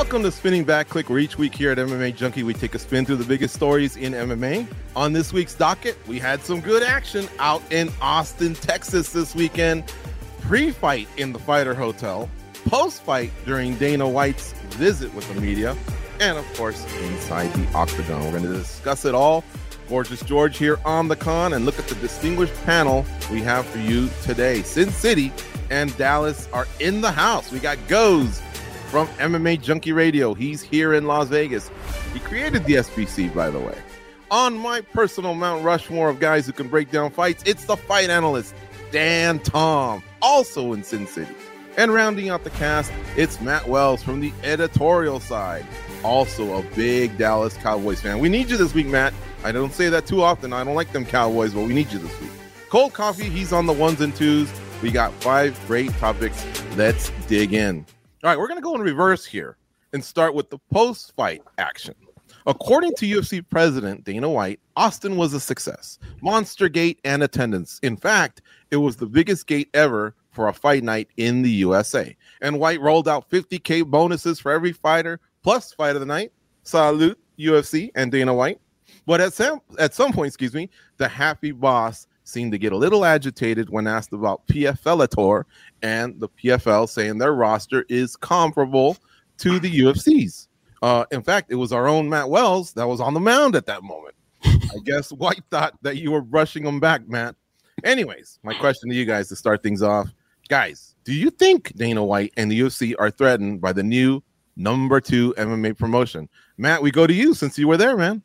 Welcome to Spinning Back Clique, where each week here at MMA Junkie, we take a spin through the biggest stories in MMA. On this week's docket, we had some good action out in Austin, Texas this weekend. Pre fight in the Fighter Hotel, post fight during Dana White's visit with the media, and of course, inside the octagon. We're going to discuss it all. Gorgeous George here on the con, and look at the distinguished panel we have for you today. Sin City and Dallas are in the house. We got Goze from MMA Junkie Radio. He's here in Las Vegas. He created the SBC, by the way. On my personal Mount Rushmore of guys who can break down fights, it's the fight analyst, Dan Tom, also in Sin City. And rounding out the cast, it's Matt Wells from the editorial side, also a big Dallas Cowboys fan. We need you this week, Matt. I don't say that too often. I don't like them Cowboys, but we need you this week. Cold coffee, he's on the ones and twos. We got five great topics. Let's dig in. All right, we're going to go in reverse here and start with the post fight action. According to UFC president Dana White, Austin was a success. Monster gate and attendance. In fact, it was the biggest gate ever for a fight night in the USA. And White rolled out 50K bonuses for every fighter plus fight of the night. Salute UFC and Dana White. But at some, at some point, excuse me, the happy boss seemed to get a little agitated when asked about PFLator and the PFL saying their roster is comparable to the UFC's. Uh, in fact, it was our own Matt Wells that was on the mound at that moment. I guess White thought that you were brushing him back, Matt. Anyways, my question to you guys to start things off, guys, do you think Dana White and the UFC are threatened by the new number two MMA promotion? Matt, we go to you since you were there, man.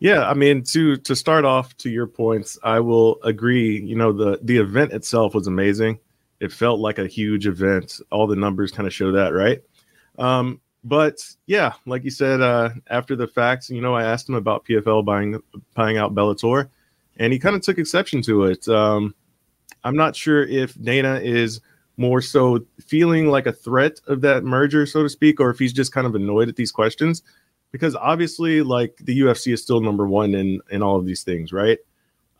Yeah, I mean to to start off to your points, I will agree. You know the the event itself was amazing. It felt like a huge event. All the numbers kind of show that, right? Um, but yeah, like you said, uh, after the facts, you know, I asked him about PFL buying buying out Bellator, and he kind of took exception to it. Um, I'm not sure if Dana is more so feeling like a threat of that merger, so to speak, or if he's just kind of annoyed at these questions because obviously like the UFC is still number one in in all of these things, right?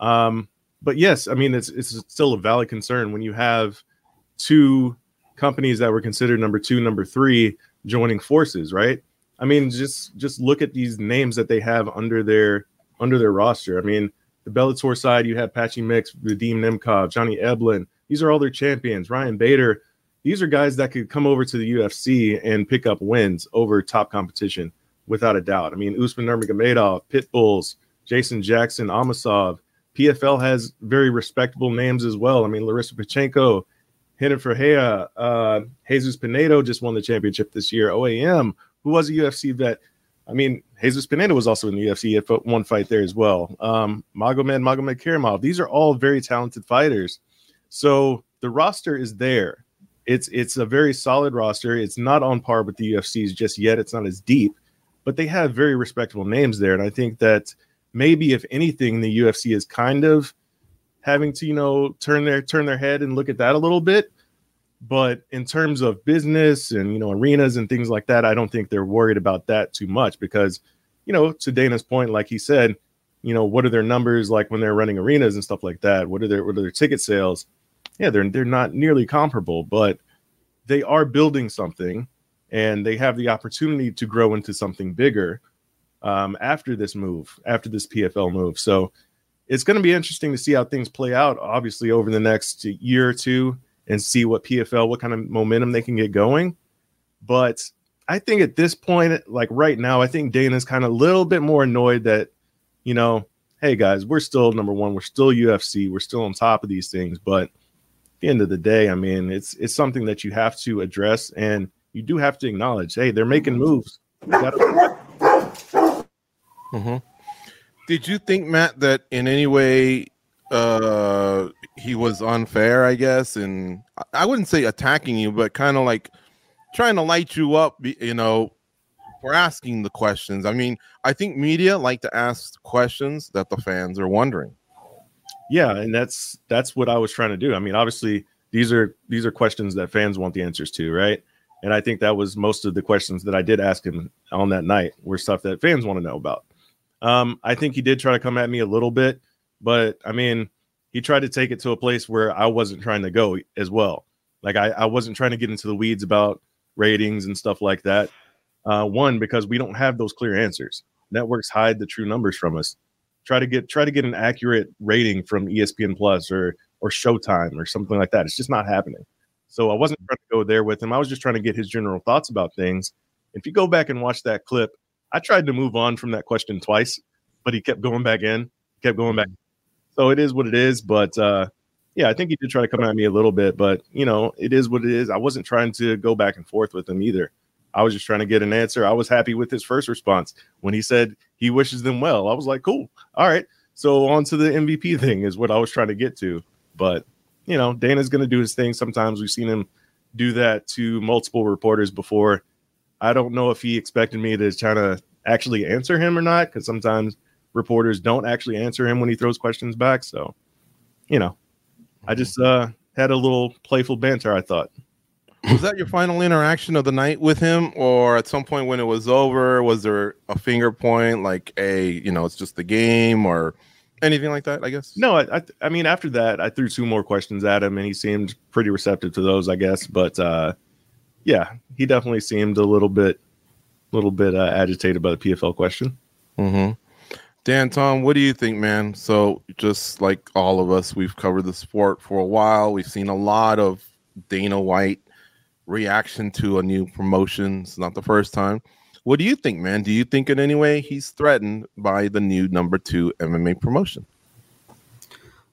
Um, but yes, I mean it's it's still a valid concern when you have two companies that were considered number two, number three joining forces, right? I mean, just just look at these names that they have under their under their roster. I mean, the Bellator side, you have Patchy Mix, Vadim Nemkov, Johnny Eblen. These are all their champions. Ryan Bader. These are guys that could come over to the UFC and pick up wins over top competition without a doubt. I mean, Usman Nurmagomedov, Pitbulls, Jason Jackson, Amosov. PFL has very respectable names as well. I mean, Larissa Pacheco, Renan Ferreira, uh, Jesus Pinedo just won the championship this year. OAM, who was a UFC vet. I mean, Jesus Pinedo was also in the UFC. Had one fight there as well. Um, Magomed, Magomedkerimov. These are all very talented fighters. So the roster is there. It's it's a very solid roster. It's not on par with the UFC's just yet. It's not as deep, but they have very respectable names there. And I think that maybe if anything, the UFC is kind of having to, you know, turn their turn their head and look at that a little bit. But in terms of business and you know arenas and things like that, I don't think they're worried about that too much because, you know, to Dana's point, like he said, you know, what are their numbers like when they're running arenas and stuff like that? What are their what are their ticket sales? Yeah, they're they're not nearly comparable, but they are building something and they have the opportunity to grow into something bigger um, after this move, after this PFL move. So it's going to be interesting to see how things play out, obviously, over the next year or two and see what PFL, what kind of momentum they can get going. But I think at this point, like right now, I think Dana's kind of a little bit more annoyed that, you know, hey guys, we're still number one, we're still UFC, we're still on top of these things. But at the end of the day, I mean, it's it's something that you have to address and you do have to acknowledge, hey, they're making moves. Mm-hmm. Did you think, Matt, that in any way uh he was unfair, I guess, and I wouldn't say attacking you, but kind of like trying to light you up, you know, for asking the questions. I mean, I think media like to ask questions that the fans are wondering. Yeah, and that's that's what I was trying to do. I mean, obviously these are these are questions that fans want the answers to, right? And I think that was most of the questions that I did ask him on that night were stuff that fans want to know about. Um, I think he did try to come at me a little bit, but I mean, he tried to take it to a place where I wasn't trying to go as well. Like I, I wasn't trying to get into the weeds about ratings and stuff like that. Uh, one because we don't have those clear answers. Networks hide the true numbers from us. Try to get try to get an accurate rating from ESPN Plus or or Showtime or something like that. It's just not happening. So I wasn't trying to go there with him. I was just trying to get his general thoughts about things. If you go back and watch that clip, I tried to move on from that question twice, but he kept going back in, kept going back. So it is what it is. But uh, yeah, I think he did try to come at me a little bit, but you know, it is what it is. I wasn't trying to go back and forth with him either. I was just trying to get an answer. I was happy with his first response when he said he wishes them well. I was like, cool. All right. So on to the MVP thing is what I was trying to get to. But, you know, Dana's going to do his thing. Sometimes we've seen him do that to multiple reporters before. I don't know if he expected me to try to actually answer him or not, because sometimes reporters don't actually answer him when he throws questions back. So, you know, I just uh, had a little playful banter, I thought was that your final interaction of the night with him or at some point when it was over was there a finger point like a you know it's just the game or anything like that i guess no I, I, I mean after that i threw two more questions at him and he seemed pretty receptive to those i guess but uh yeah he definitely seemed a little bit little bit uh, agitated by the pfl question mm-hmm. dan tom what do you think man so just like all of us we've covered the sport for a while we've seen a lot of dana white reaction to a new promotion. It's not the first time. What do you think, man? Do you think in any way he's threatened by the new number two MMA promotion?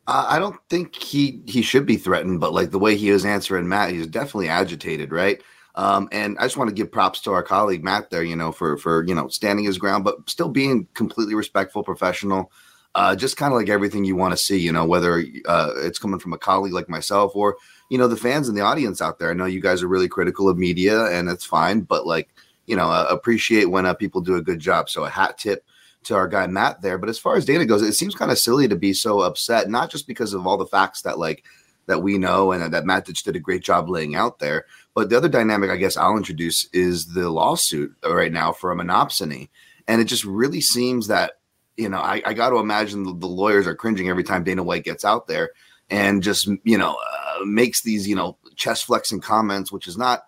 Uh, I don't think he he should be threatened, but like the way he is answering Matt, he's definitely agitated, right? Um, and I just want to give props to our colleague Matt there, you know, for for you know standing his ground, but still being completely respectful, professional. Uh, just kind of like everything you want to see, you know, whether uh, it's coming from a colleague like myself or you know the fans and the audience out there. I know you guys are really critical of media, and it's fine, but like you know, uh, appreciate when uh, people do a good job. So a hat tip to our guy Matt there. But as far as Dana goes, it seems kind of silly to be so upset, not just because of all the facts that like that we know and that Matt did a great job laying out there. But the other dynamic, I guess, I'll introduce is the lawsuit right now for a monopsony, and it just really seems that you know I, I got to imagine the, the, lawyers are cringing every time Dana White gets out there and just you know uh, makes these you know chest flexing comments, which is not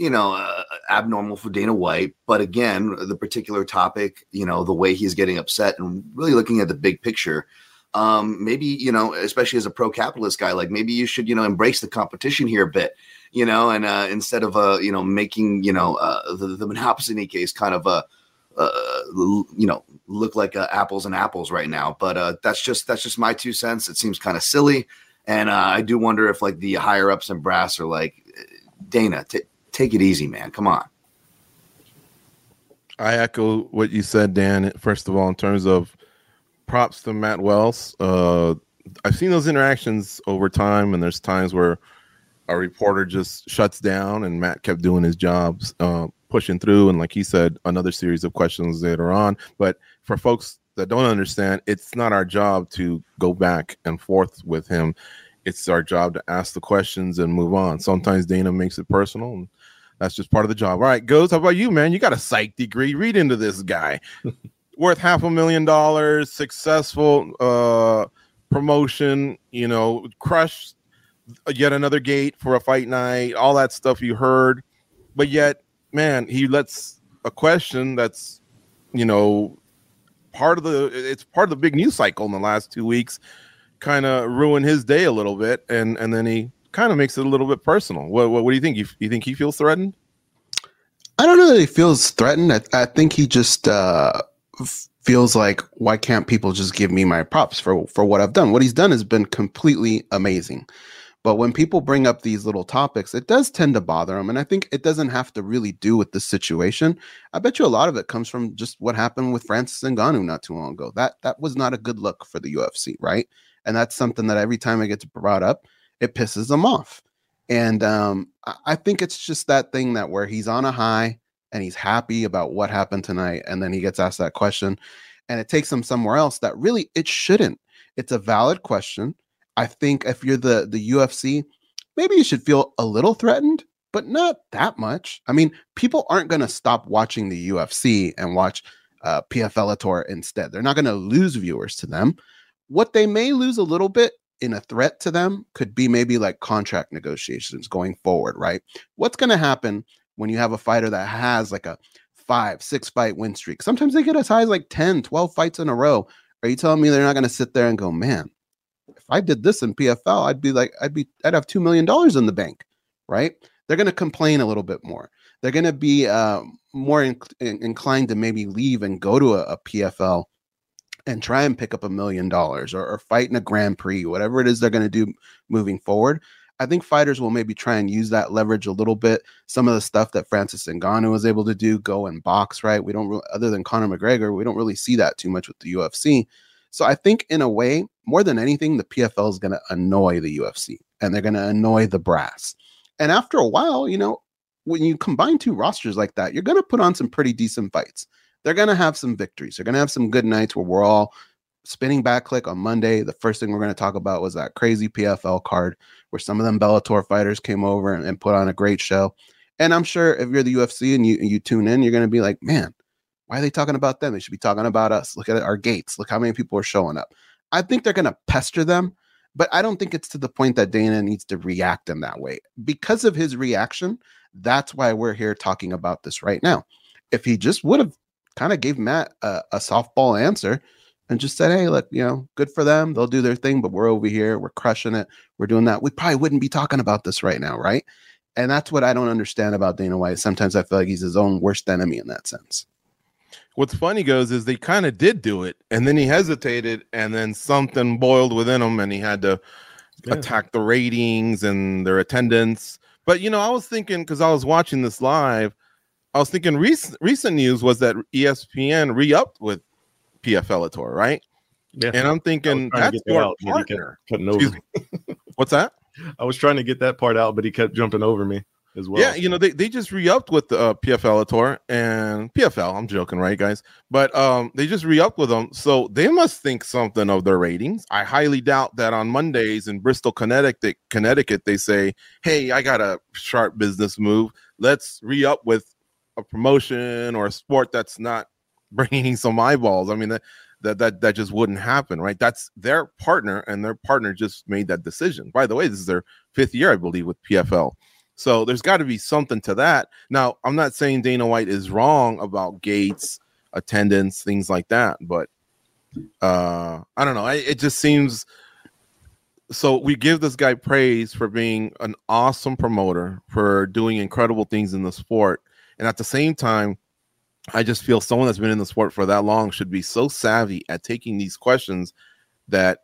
you know uh, abnormal for Dana White. But again, the particular topic, you know, the way he's getting upset and really looking at the big picture. Um, maybe you know, especially as a pro-capitalist guy, like maybe you should you know embrace the competition here a bit, you know, and uh, instead of uh, you know making you know uh, the the monopsony case kind of a uh, you know look like uh, apples and apples right now. But uh, that's just that's just my two cents. It seems kind of silly, and uh, I do wonder if like the higher ups and brass are like, Dana, t- take it easy, man. Come on. I echo what you said, Dan. First of all, in terms of props to Matt Wells, uh, I've seen those interactions over time, and there's times where a reporter just shuts down, and Matt kept doing his jobs. Uh, pushing through and like he said another series of questions later on but for folks that don't understand it's not our job to go back and forth with him it's our job to ask the questions and move on sometimes dana makes it personal and that's just part of the job. All right Goze how about you man? You got a psych degree. Read into this guy. Worth half a million dollars successful uh promotion you know crushed yet another gate for a fight night all that stuff you heard. But yet man, he lets a question that's, you know, part of the it's part of the big news cycle in the last two weeks kind of ruin his day a little bit. And and then he kind of makes it a little bit personal what, what, what do you think you, you think he feels threatened i don't know that he feels threatened i, I think he just uh, feels like why can't people just give me my props for for what i've done what he's done has been completely amazing but when people bring up these little topics, it does tend to bother them. And I think it doesn't have to really do with the situation. I bet you a lot of it comes from just what happened with Francis Ngannou not too long ago. That that was not a good look for the UFC, right? And that's something that every time it gets brought up, it pisses them off. And um, I think it's just that thing that where he's on a high and he's happy about what happened tonight, and then he gets asked that question, and it takes him somewhere else that really it shouldn't. It's a valid question I think if you're the the UFC, maybe you should feel a little threatened, but not that much. I mean, people aren't going to stop watching the UFC and watch uh, PFL instead. They're not going to lose viewers to them. What they may lose a little bit in a threat to them could be maybe like contract negotiations going forward, right? What's going to happen when you have a fighter that has like a five, six fight win streak. Sometimes they get as high as like 10, 12 fights in a row. Are you telling me they're not going to sit there and go, man, if I did this in PFL, I'd be like, I'd be, I'd have $2 million in the bank, right? They're going to complain a little bit more. They're going to be uh, more in, in, inclined to maybe leave and go to a, a PFL and try and pick up a million dollars or, or fight in a Grand Prix, whatever it is they're going to do moving forward. I think fighters will maybe try and use that leverage a little bit. Some of the stuff that Francis Ngannou was able to do, go and box, right? We don't, other than Conor McGregor, we don't really see that too much with the UFC. So I think in a way, more than anything, the PFL is going to annoy the UFC and they're going to annoy the brass. And after a while, you know, when you combine two rosters like that, you're going to put on some pretty decent fights. They're going to have some victories. They're going to have some good nights where we're all spinning back click on Monday. The first thing we're going to talk about was that crazy PFL card where some of them Bellator fighters came over and, and put on a great show. And I'm sure if you're the UFC and you you tune in, you're going to be like, man, why are they talking about them? They should be talking about us. Look at our gates. Look how many people are showing up. I think they're going to pester them, but I don't think it's to the point that Dana needs to react in that way. Because of his reaction, that's why we're here talking about this right now. If he just would have kind of gave Matt a, a softball answer and just said, hey, look, you know, good for them. They'll do their thing, but we're over here. We're crushing it. We're doing that. We probably wouldn't be talking about this right now, right? And that's what I don't understand about Dana White. Sometimes I feel like he's his own worst enemy in that sense. What's funny Goze is they kind of did do it, and then he hesitated, and then something boiled within him, and he had to yeah. attack the ratings and their attendance. But you know, I was thinking because I was watching this live, I was thinking recent recent news was that ESPN re-upped with PFL right? Yeah. And I'm thinking that's your out, partner. Cutting over. What's that? I was trying to get that part out, but he kept jumping over me as well. Yeah, you know they, they just re-upped with uh, PFL and PFL. I'm joking, right, guys? But um, they just re-upped with them, so they must think something of their ratings. I highly doubt that on Mondays in Bristol, Connecticut, Connecticut, they say, "Hey, I got a sharp business move. Let's re-up with a promotion or a sport that's not bringing some eyeballs. I mean, that, that that that just wouldn't happen, right? That's their partner, and their partner just made that decision. By the way, this is their fifth year, I believe, with PFL. So there's got to be something to that. Now, I'm not saying Dana White is wrong about gates, attendance, things like that, but uh I don't know. I, it just seems so we give this guy praise for being an awesome promoter, for doing incredible things in the sport, and at the same time, I just feel someone that's been in the sport for that long should be so savvy at taking these questions that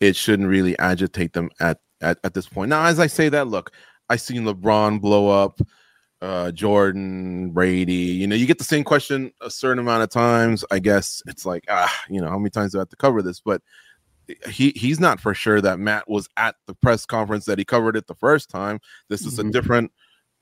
it shouldn't really agitate them at, at, at this point. Now, as I say that, look, I seen LeBron blow up, uh, Jordan, Brady. You know, you get the same question a certain amount of times. I guess it's like, ah, you know, how many times do I have to cover this? But he he's not for sure that Matt was at the press conference that he covered it the first time. This is mm-hmm. a different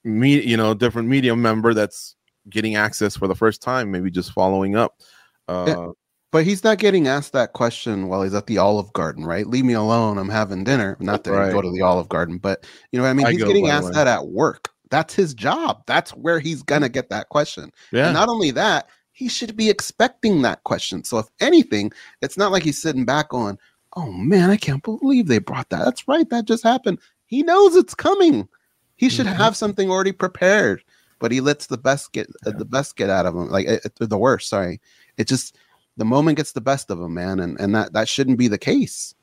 me, you know, different media member that's getting access for the first time, maybe just following up. Uh, yeah, but he's not getting asked that question while he's at the Olive Garden, right? Leave me alone. I'm having dinner. Not that right. go to the Olive Garden, but you know what I mean? I he's go, getting asked that at work. That's his job. That's where he's gonna get that question. Yeah. And not only that, he should be expecting that question. So if anything, it's not like he's sitting back on, oh man, I can't believe they brought that. That's right, that just happened. He knows it's coming. He should mm-hmm. have something already prepared but he lets the best get uh, yeah. the best get out of him, like it, the worst. Sorry, it just the moment gets the best of him, man, and and that that shouldn't be the case.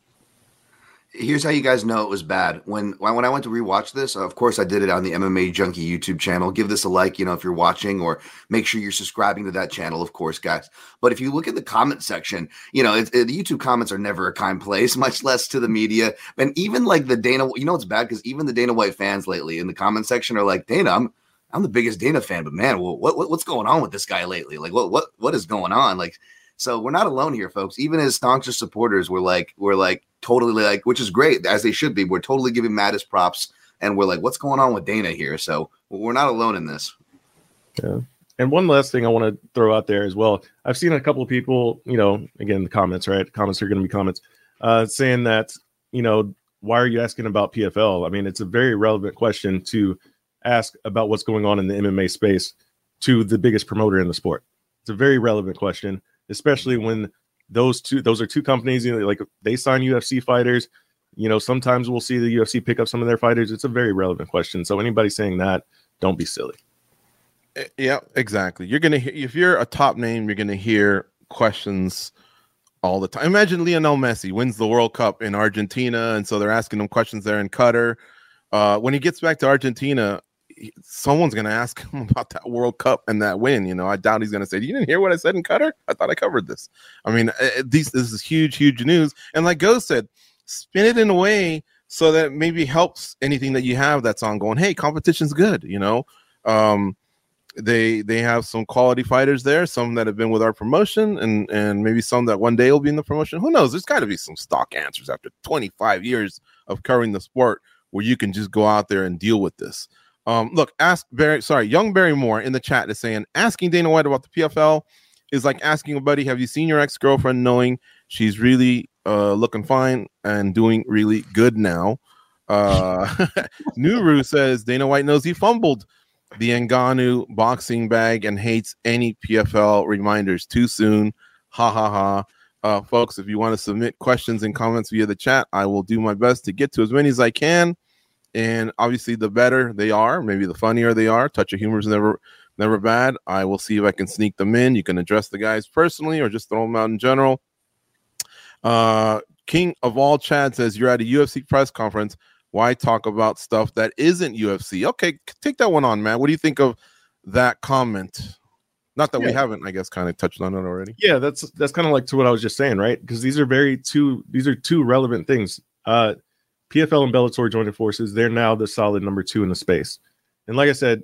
Here's how you guys know it was bad. When when I went to rewatch this, of course I did it on the MMA Junkie YouTube channel. Give this a like, you know, if you're watching, or make sure you're subscribing to that channel, of course, guys. But if you look at the comment section, you know, it, it, the YouTube comments are never a kind place, much less to the media. And even like the Dana, you know, it's bad because even the Dana White fans lately in the comment section are like, Dana, I'm I'm the biggest Dana fan, but man, what, what what's going on with this guy lately? Like, what what what is going on? Like, so we're not alone here, folks. Even as staunchest supporters, we're like we're like totally like, which is great as they should be. We're totally giving Matt his props, and we're like, what's going on with Dana here? So we're not alone in this. Yeah. And one last thing I want to throw out there as well. I've seen a couple of people, you know, again, the comments, right? Comments are going to be comments, uh, saying that, you know, why are you asking about PFL? I mean, it's a very relevant question to ask about what's going on in the MMA space to the biggest promoter in the sport? It's a very relevant question, especially when those two those are two companies you know, like they sign UFC fighters. You know, sometimes we'll see the UFC pick up some of their fighters. It's a very relevant question. So anybody saying that, don't be silly. Eh, yeah, exactly. You're gonna hear if you're a top name, you're gonna hear questions all the time. Imagine Lionel Messi wins the World Cup in Argentina, and so they're asking him questions there in Qatar. Uh, when he gets back to Argentina, someone's going to ask him about that World Cup and that win. You know, I doubt he's going to say, "You didn't hear what I said in Qatar? I thought I covered this." I mean, uh, these this is huge, huge news. And like Go said, spin it in a way so that maybe helps anything that you have that's ongoing. Hey, competition's good. You know, um, they they have some quality fighters there, some that have been with our promotion, and and maybe some that one day will be in the promotion. Who knows? There's got to be some stock answers after 25 years of covering the sport where you can just go out there and deal with this. Um, look, ask Barry, sorry, young Barry Moore in the chat is saying asking Dana White about the PFL is like asking a buddy, have you seen your ex girlfriend knowing she's really uh, looking fine and doing really good now? Uh, Nuru says Dana White knows he fumbled the Ngannou boxing bag and hates any PFL reminders too soon. Ha ha ha. Uh, folks, if you want to submit questions and comments via the chat, I will do my best to get to as many as I can. And obviously, the better they are, maybe the funnier they are. Touch of humor is never, never bad. I will see if I can sneak them in. You can address the guys personally or just throw them out in general. Uh, King of all Chad says you're at a UFC press conference why talk about stuff that isn't UFC? Okay, take that one on, man. What do you think of that comment? Not that yeah. we haven't, I guess, kind of touched on it already. Yeah, that's that's kind of like to what I was just saying, right? Because these are very two these are two relevant things. Uh PFL and Bellator joining forces. They're now the solid number two in the space. And like I said,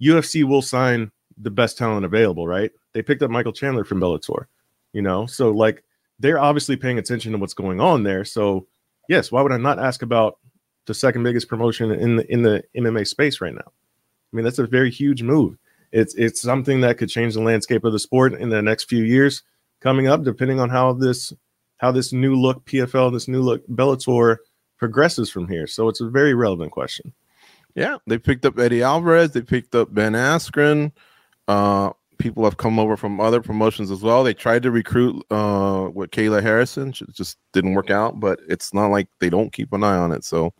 UFC will sign the best talent available, right? They picked up Michael Chandler from Bellator, you know, so like they're obviously paying attention to what's going on there. So yes, why would I not ask about the second biggest promotion in the in the MMA space right now. I mean, that's a very huge move. It's it's something that could change the landscape of the sport in the next few years coming up, depending on how this how this new look PFL, this new look Bellator progresses from here. So it's a very relevant question. Yeah, they picked up Eddie Alvarez, they picked up Ben Askren. Uh, people have come over from other promotions as well. They tried to recruit uh, with Kayla Harrison, it just didn't work out. But it's not like they don't keep an eye on it. So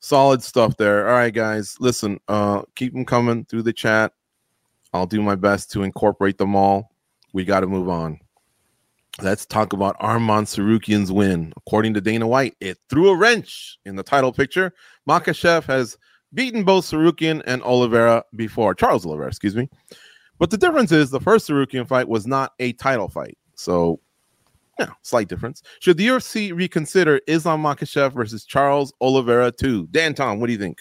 solid stuff there. All right, guys, listen, uh, keep them coming through the chat. I'll do my best to incorporate them all. We got to move on. Let's talk about Arman Tsarukyan's win. According to Dana White, it threw a wrench in the title picture. Makhachev has beaten both Tsarukyan and Oliveira before. Charles Oliveira, excuse me. But the difference is the first Tsarukyan fight was not a title fight. So, yeah, slight difference. Should the UFC reconsider Islam Makhachev versus Charles Oliveira too? Dan Tom, what do you think?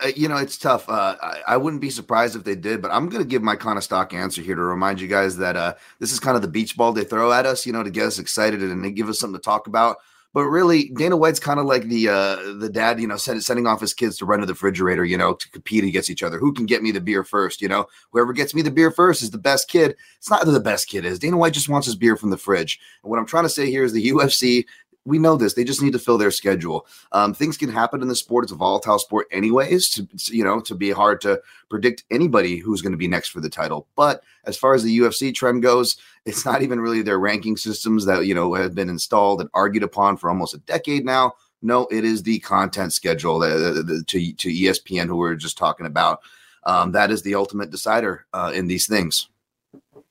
Uh, you know, it's tough. Uh, I, I, wouldn't be surprised if they did, but I'm going to give my kind of stock answer here to remind you guys that uh, this is kind of the beach ball they throw at us, you know, to get us excited and they give us something to talk about. But really, Dana White's kind of like the uh, the dad, you know, send, sending off his kids to run to the refrigerator, you know, to compete against each other. Who can get me the beer first? You know, whoever gets me the beer first is the best kid. It's not who the best kid is. Dana White just wants his beer from the fridge. And what I'm trying to say here is the UFC we know this. They just need to fill their schedule. Um, things can happen in the sport. It's a volatile sport, anyways. To you know, to be hard to predict anybody who's going to be next for the title. But as far as the UFC trend goes, it's not even really their ranking systems that you know have been installed and argued upon for almost a decade now. No, it is the content schedule to to ESPN who we are just talking about. Um, that is the ultimate decider uh, in these things.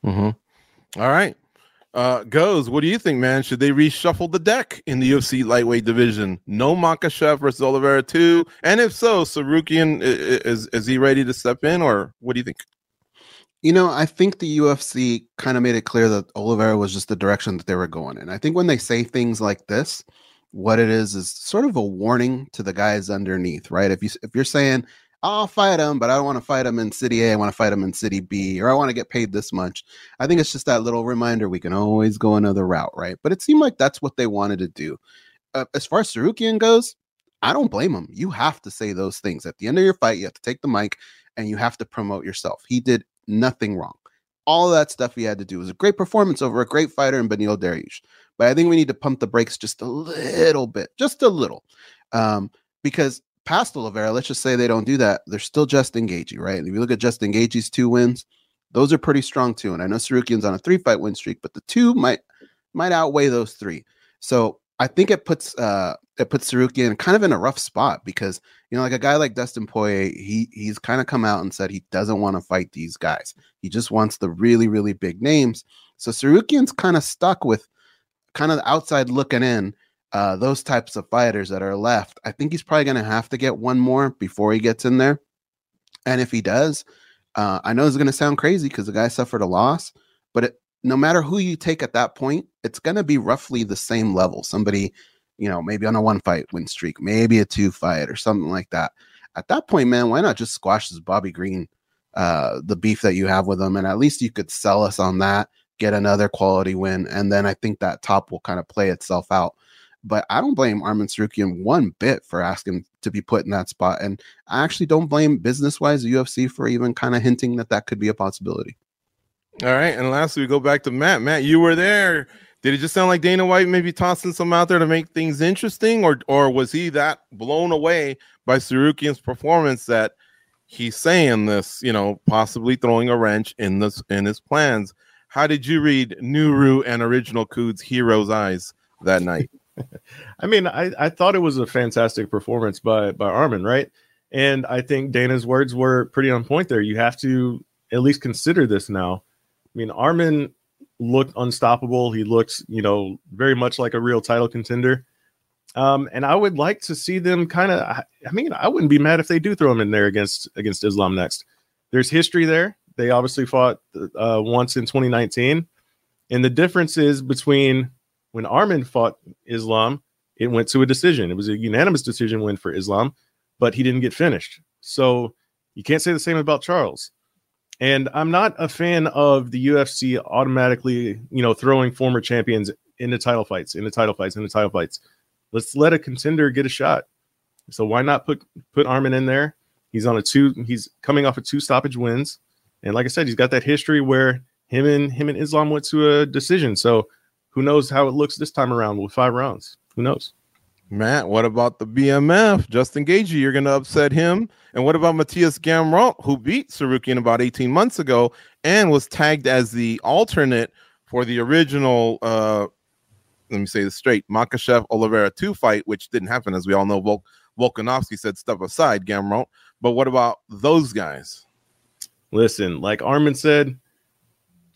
Mm-hmm. All right uh, Goze. What do you think, man? Should they reshuffle the deck in the UFC lightweight division? No Makhachev versus Oliveira two, and if so, Tsarukyan is is he ready to step in, or what do you think? You know, I think the UFC kind of made it clear that Oliveira was just the direction that they were going in. I think when they say things like this, what it is is sort of a warning to the guys underneath, right? If you if you're saying I'll fight him, but I don't want to fight him in city A. I want to fight him in city B, or I want to get paid this much. I think it's just that little reminder we can always go another route, right? But it seemed like that's what they wanted to do. Uh, as far as Tsarukyan goes, I don't blame him. You have to say those things at the end of your fight. You have to take the mic and you have to promote yourself. He did nothing wrong. All that stuff he had to do was a great performance over a great fighter in Beneil Dariush. But I think we need to pump the brakes just a little bit, just a little, um, because past Oliveira, let's just say they don't do that, they're still Justin Gaethje, right? And if you look at Justin Gaethje's two wins, those are pretty strong too. And I know Tsarukyan's on a three fight win streak, but the two might might outweigh those three. So I think it puts uh it puts Tsarukyan kind of in a rough spot because you know, like a guy like Dustin Poirier, he he's kind of come out and said he doesn't want to fight these guys. He just wants the really, really big names. So Tsarukyan's kind of stuck with kind of outside looking in, uh, those types of fighters that are left. I think he's probably gonna have to get one more before he gets in there. And if he does, uh, I know it's gonna sound crazy because the guy suffered a loss, but it, no matter who you take at that point, it's going to be roughly the same level. Somebody, you know, maybe on a one fight win streak, maybe a two fight or something like that. At that point, man, why not just squash this Bobby Green, uh, the beef that you have with him, and at least you could sell us on that, get another quality win, and then I think that top will kind of play itself out. But I don't blame Arman Tsarukyan one bit for asking to be put in that spot, and I actually don't blame business wise the UFC for even kind of hinting that that could be a possibility. All right, and lastly, we go back to Matt. Matt, you were there. Did it just sound like Dana White maybe tossing some out there to make things interesting, or or was he that blown away by Tsarukyan's performance that he's saying this, you know, possibly throwing a wrench in this in his plans? How did you read Nuru and Original Cood's Hero's Eyes that night? I mean, I, I thought it was a fantastic performance by by Arman, right? And I think Dana's words were pretty on point there. You have to at least consider this now I mean, Armin looked unstoppable. He looked, you know, very much like a real title contender. Um, and I would like to see them kind of. I mean, I wouldn't be mad if they do throw him in there against against Islam next. There's history there. They obviously fought uh, once in 2019, and the difference is between when Armin fought Islam, it went to a decision. It was a unanimous decision win for Islam, but he didn't get finished. So you can't say the same about Charles. And I'm not a fan of the UFC automatically, you know, throwing former champions into title fights, into title fights, into title fights. Let's let a contender get a shot. So why not put put Armin in there? He's on a two. He's coming off of two stoppage wins, and like I said, he's got that history where him and him and Islam went to a decision. So who knows how it looks this time around with five rounds? Who knows? Matt, what about the BMF? Justin Gaethje, you're going to upset him. And what about Mateusz Gamrot, who beat Tsarukyan about 18 months ago and was tagged as the alternate for the original, uh, let me say this straight, Makhachev Oliveira 2 fight, which didn't happen, as we all know. Vol- Volkanovski said, step aside, Gamrot. But what about those guys? Listen, like Arman said,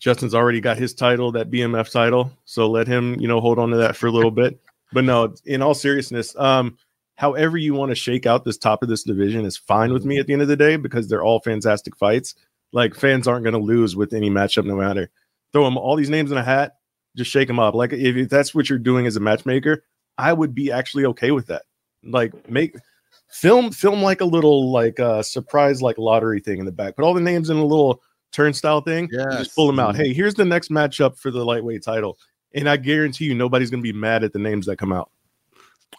Justin's already got his title, that BMF title. So let him, you know, hold on to that for a little bit. But no, in all seriousness, um, however you want to shake out this top of this division is fine with me at the end of the day because they're all fantastic fights. Like fans aren't going to lose with any matchup, no matter. Throw them all these names in a hat, just shake them up. Like if that's what you're doing as a matchmaker, I would be actually okay with that. Like make film film like a little like uh surprise like lottery thing in the back. Put all the names in a little turnstile thing. Yeah, just pull them out. Mm-hmm. Hey, here's the next matchup for the lightweight title and I guarantee you nobody's gonna be mad at the names that come out.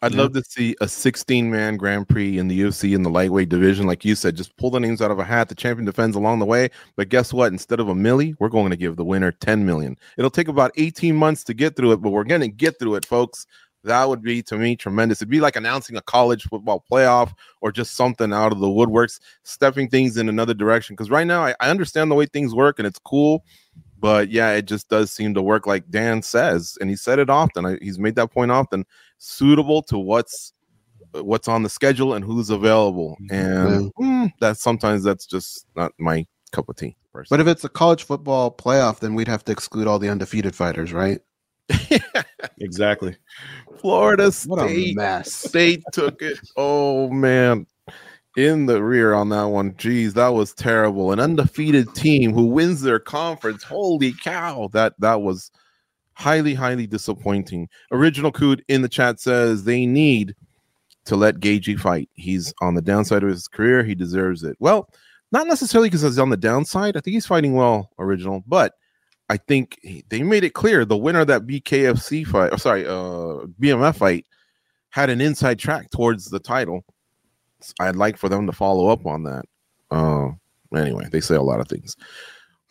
I'd yeah. love to see a 16 man Grand Prix in the UFC in the lightweight division. Like you said, just pull the names out of a hat. The champion defends along the way. But guess what? Instead of a milli, we're going to give the winner 10 million. It'll take about 18 months to get through it, but we're going to get through it, folks. That would be to me tremendous. It'd be like announcing a college football playoff or just something out of the woodworks, stepping things in another direction. Because right now, I, I understand the way things work and it's cool but yeah, it just does seem to work like Dan says, and he said it often. I, he's made that point often. Suitable to what's what's on the schedule and who's available, and mm, that sometimes that's just not my cup of tea. Personally. But if it's a college football playoff, then we'd have to exclude all the undefeated fighters, right? exactly. Florida State, State took it. Oh man, in the rear on that one. Jeez, that was terrible. An undefeated team who wins their conference. Holy cow. That that was highly, highly disappointing. Original Cood in the chat says they need to let Gaethje fight. He's on the downside of his career. He deserves it. Well, not necessarily because he's on the downside. I think he's fighting well, original, but I think they made it clear the winner of that BKFC fight, or sorry, uh, BMF fight, had an inside track towards the title I'd like for them to follow up on that. Uh, anyway, they say a lot of things.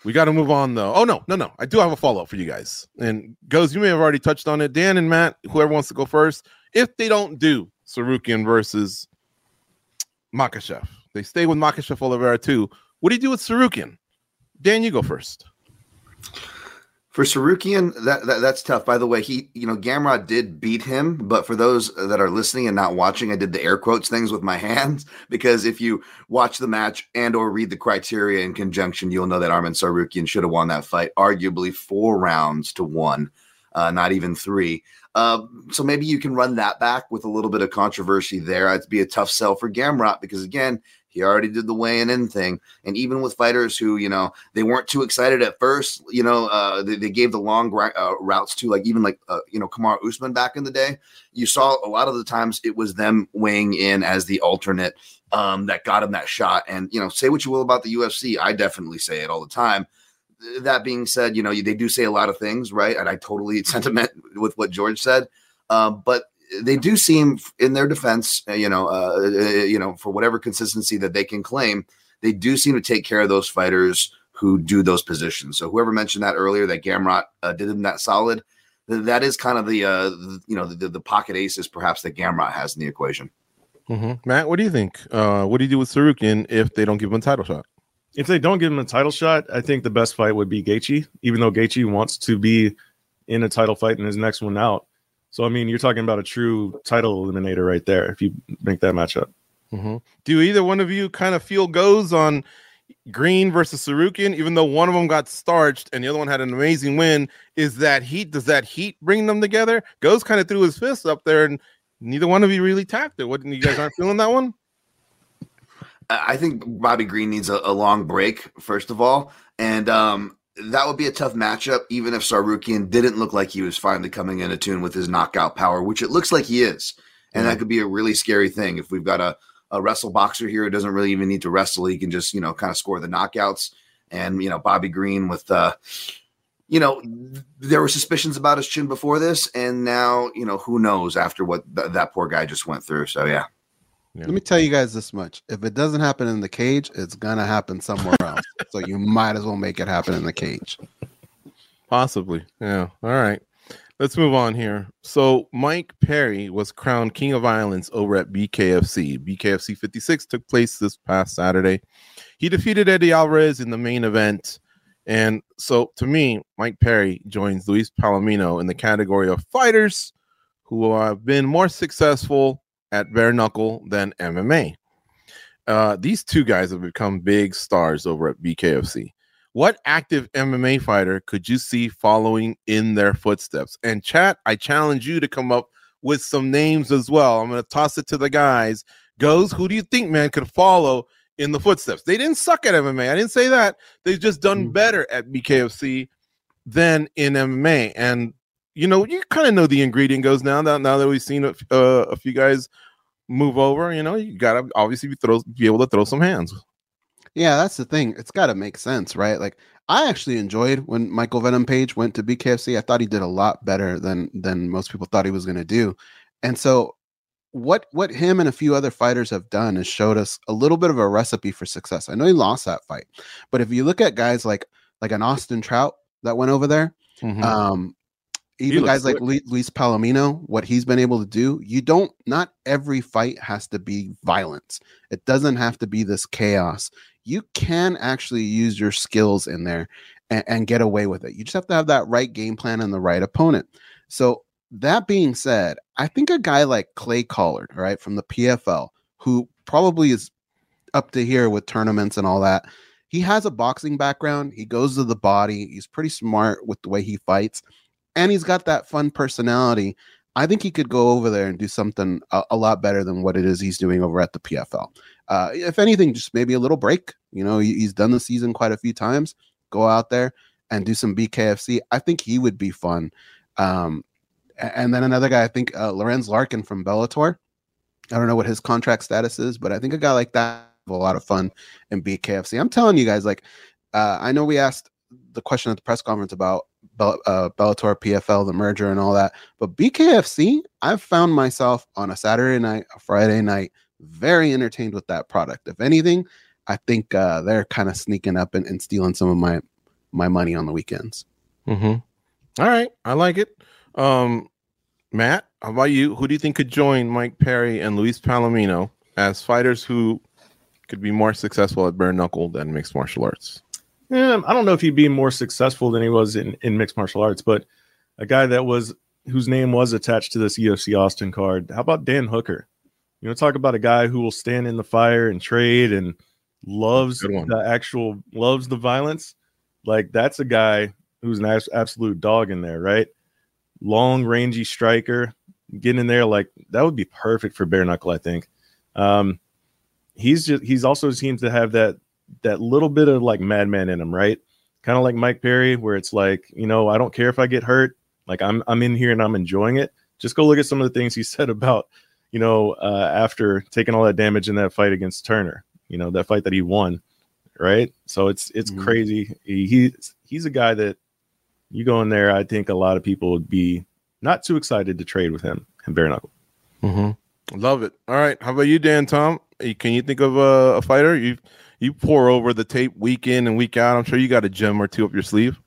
We got to move on though. Oh no, no, no! I do have a follow up for you guys. And Goze, you may have already touched on it. Dan and Matt, whoever wants to go first. If they don't do Tsarukyan versus Makhachev, they stay with Makhachev Oliveira too. What do you do with Tsarukyan? Dan, you go first. For Tsarukyan, that, that that's tough. By the way, he you know Gamrot did beat him, but for those that are listening and not watching, I did the air quotes things with my hands because if you watch the match and or read the criteria in conjunction, you'll know that Arman Tsarukyan should have won that fight, arguably four rounds to one, uh, not even three. Uh, so maybe you can run that back with a little bit of controversy there. It'd be a tough sell for Gamrot because again, he already did the weighing in thing. And even with fighters who, you know, they weren't too excited at first, you know, uh, they, they gave the long uh, routes to, like, even like, uh, you know, Kamaru Usman back in the day. You saw a lot of the times it was them weighing in as the alternate um, that got him that shot. And, you know, say what you will about the UFC. I definitely say it all the time. That being said, you know, they do say a lot of things, right? And I totally sentiment with what George said. Um, but they do seem, in their defense, uh, you know, uh, uh, you know, for whatever consistency that they can claim, they do seem to take care of those fighters who do those positions. So whoever mentioned that earlier, that Gamrot uh, did them that solid, that is kind of the, uh, you know, the, the pocket aces perhaps that Gamrot has in the equation. Mm-hmm. Matt, what do you think? Uh, what do you do with Tsarukyan if they don't give him a title shot? If they don't give him a title shot, I think the best fight would be Gaethje, even though Gaethje wants to be in a title fight in his next one out. So I mean, you're talking about a true title eliminator right there if you make that matchup. Mm-hmm. Do either one of you kind of feel Goze on Green versus Tsarukyan, even though one of them got starched and the other one had an amazing win? Is that heat? Does that heat bring them together? Goze kind of threw his fist up there, and neither one of you really tapped it. What you guys aren't feeling that one? I think Bobby Green needs a, a long break, first of all, and um, that would be a tough matchup, even if Tsarukyan didn't look like he was finally coming into tune with his knockout power, which it looks like he is. And mm-hmm. that could be a really scary thing if we've got a, a wrestle boxer here who doesn't really even need to wrestle. He can just, you know, kind of score the knockouts. And, you know, Bobby Green with, uh, you know, there were suspicions about his chin before this. And now, you know, who knows after what th- that poor guy just went through. So, yeah. Yeah. Let me tell you guys this much. If it doesn't happen in the cage, it's gonna happen somewhere else. so you might as well make it happen in the cage. Possibly. Yeah. All right. Let's move on here. So Mike Perry was crowned King of Violence over at BKFC. BKFC 56 took place this past Saturday. He defeated Eddie Alvarez in the main event. And so to me, Mike Perry joins Luis Palomino in the category of fighters who have been more successful at bare knuckle than MMA. Uh, these two guys have become big stars over at BKFC. What active MMA fighter could you see following in their footsteps? And chat, I challenge you to come up with some names as well. I'm going to toss it to the guys. Goze, who do you think, man, could follow in the footsteps? They didn't suck at MMA. I didn't say that. They've just done mm. better at BKFC than in MMA. And you know, you kind of know the ingredient Goze now. Now, now that we've seen a, uh, a few guys move over, you know, you gotta obviously be throw be able to throw some hands. Yeah, that's the thing. It's got to make sense, right? Like I actually enjoyed when Michael Venom Page went to BKFC. I thought he did a lot better than than most people thought he was going to do. And so what what him and a few other fighters have done is showed us a little bit of a recipe for success. I know he lost that fight, but if you look at guys like like an Austin Trout that went over there, mm-hmm. um, even guys good. like Luis Palomino, what he's been able to do, you don't, not every fight has to be violence. It doesn't have to be this chaos. You can actually use your skills in there and, and get away with it. You just have to have that right game plan and the right opponent. So, that being said, I think a guy like Clay Collard, right, from the PFL, who probably is up to here with tournaments and all that, he has a boxing background. He goes to the body. He's pretty smart with the way he fights and he's got that fun personality. I think he could go over there and do something a, a lot better than what it is he's doing over at the PFL. Uh, if anything, just maybe a little break. You know, he, he's done the season quite a few times. Go out there and do some BKFC. I think he would be fun. Um, and then another guy, I think uh, Lorenz Larkin from Bellator. I don't know what his contract status is, but I think a guy like that a lot of fun in BKFC. I'm telling you guys, like, uh, I know we asked the question at the press conference about uh, Bellator, PFL, the merger, and all that. But BKFC, I've found myself on a Saturday night, a Friday night, very entertained with that product. If anything, I think uh, they're kind of sneaking up and, and, stealing some of my my money on the weekends. Mm-hmm. All right, I like it. Um, Matt, how about you? Who do you think could join Mike Perry and Luis Palomino as fighters who could be more successful at bare knuckle than mixed martial arts? I don't know if he'd be more successful than he was in, in mixed martial arts, but a guy that was whose name was attached to this UFC Austin card. How about Dan Hooker? You know, talk about a guy who will stand in the fire and trade and loves the actual loves the violence. Like that's a guy who's an absolute dog in there, right? Long, rangy striker, getting in there like that would be perfect for bare knuckle. I think. Um, he's just he's also seems to have that that little bit of like madman in him, right? Kind of like Mike Perry, where it's like, you know, I don't care if I get hurt. Like I'm I'm in here and I'm enjoying it. Just go look at some of the things he said about, you know, uh, after taking all that damage in that fight against Turner. You know, that fight that he won, right? So it's it's mm-hmm. crazy. He, he's he's a guy that you go in there. I think a lot of people would be not too excited to trade with him and bare knuckle. Mm-hmm. Love it. All right, how about you, Dan? Tom, can you think of a, a fighter you you pour over the tape week in and week out? I'm sure you got a gem or two up your sleeve.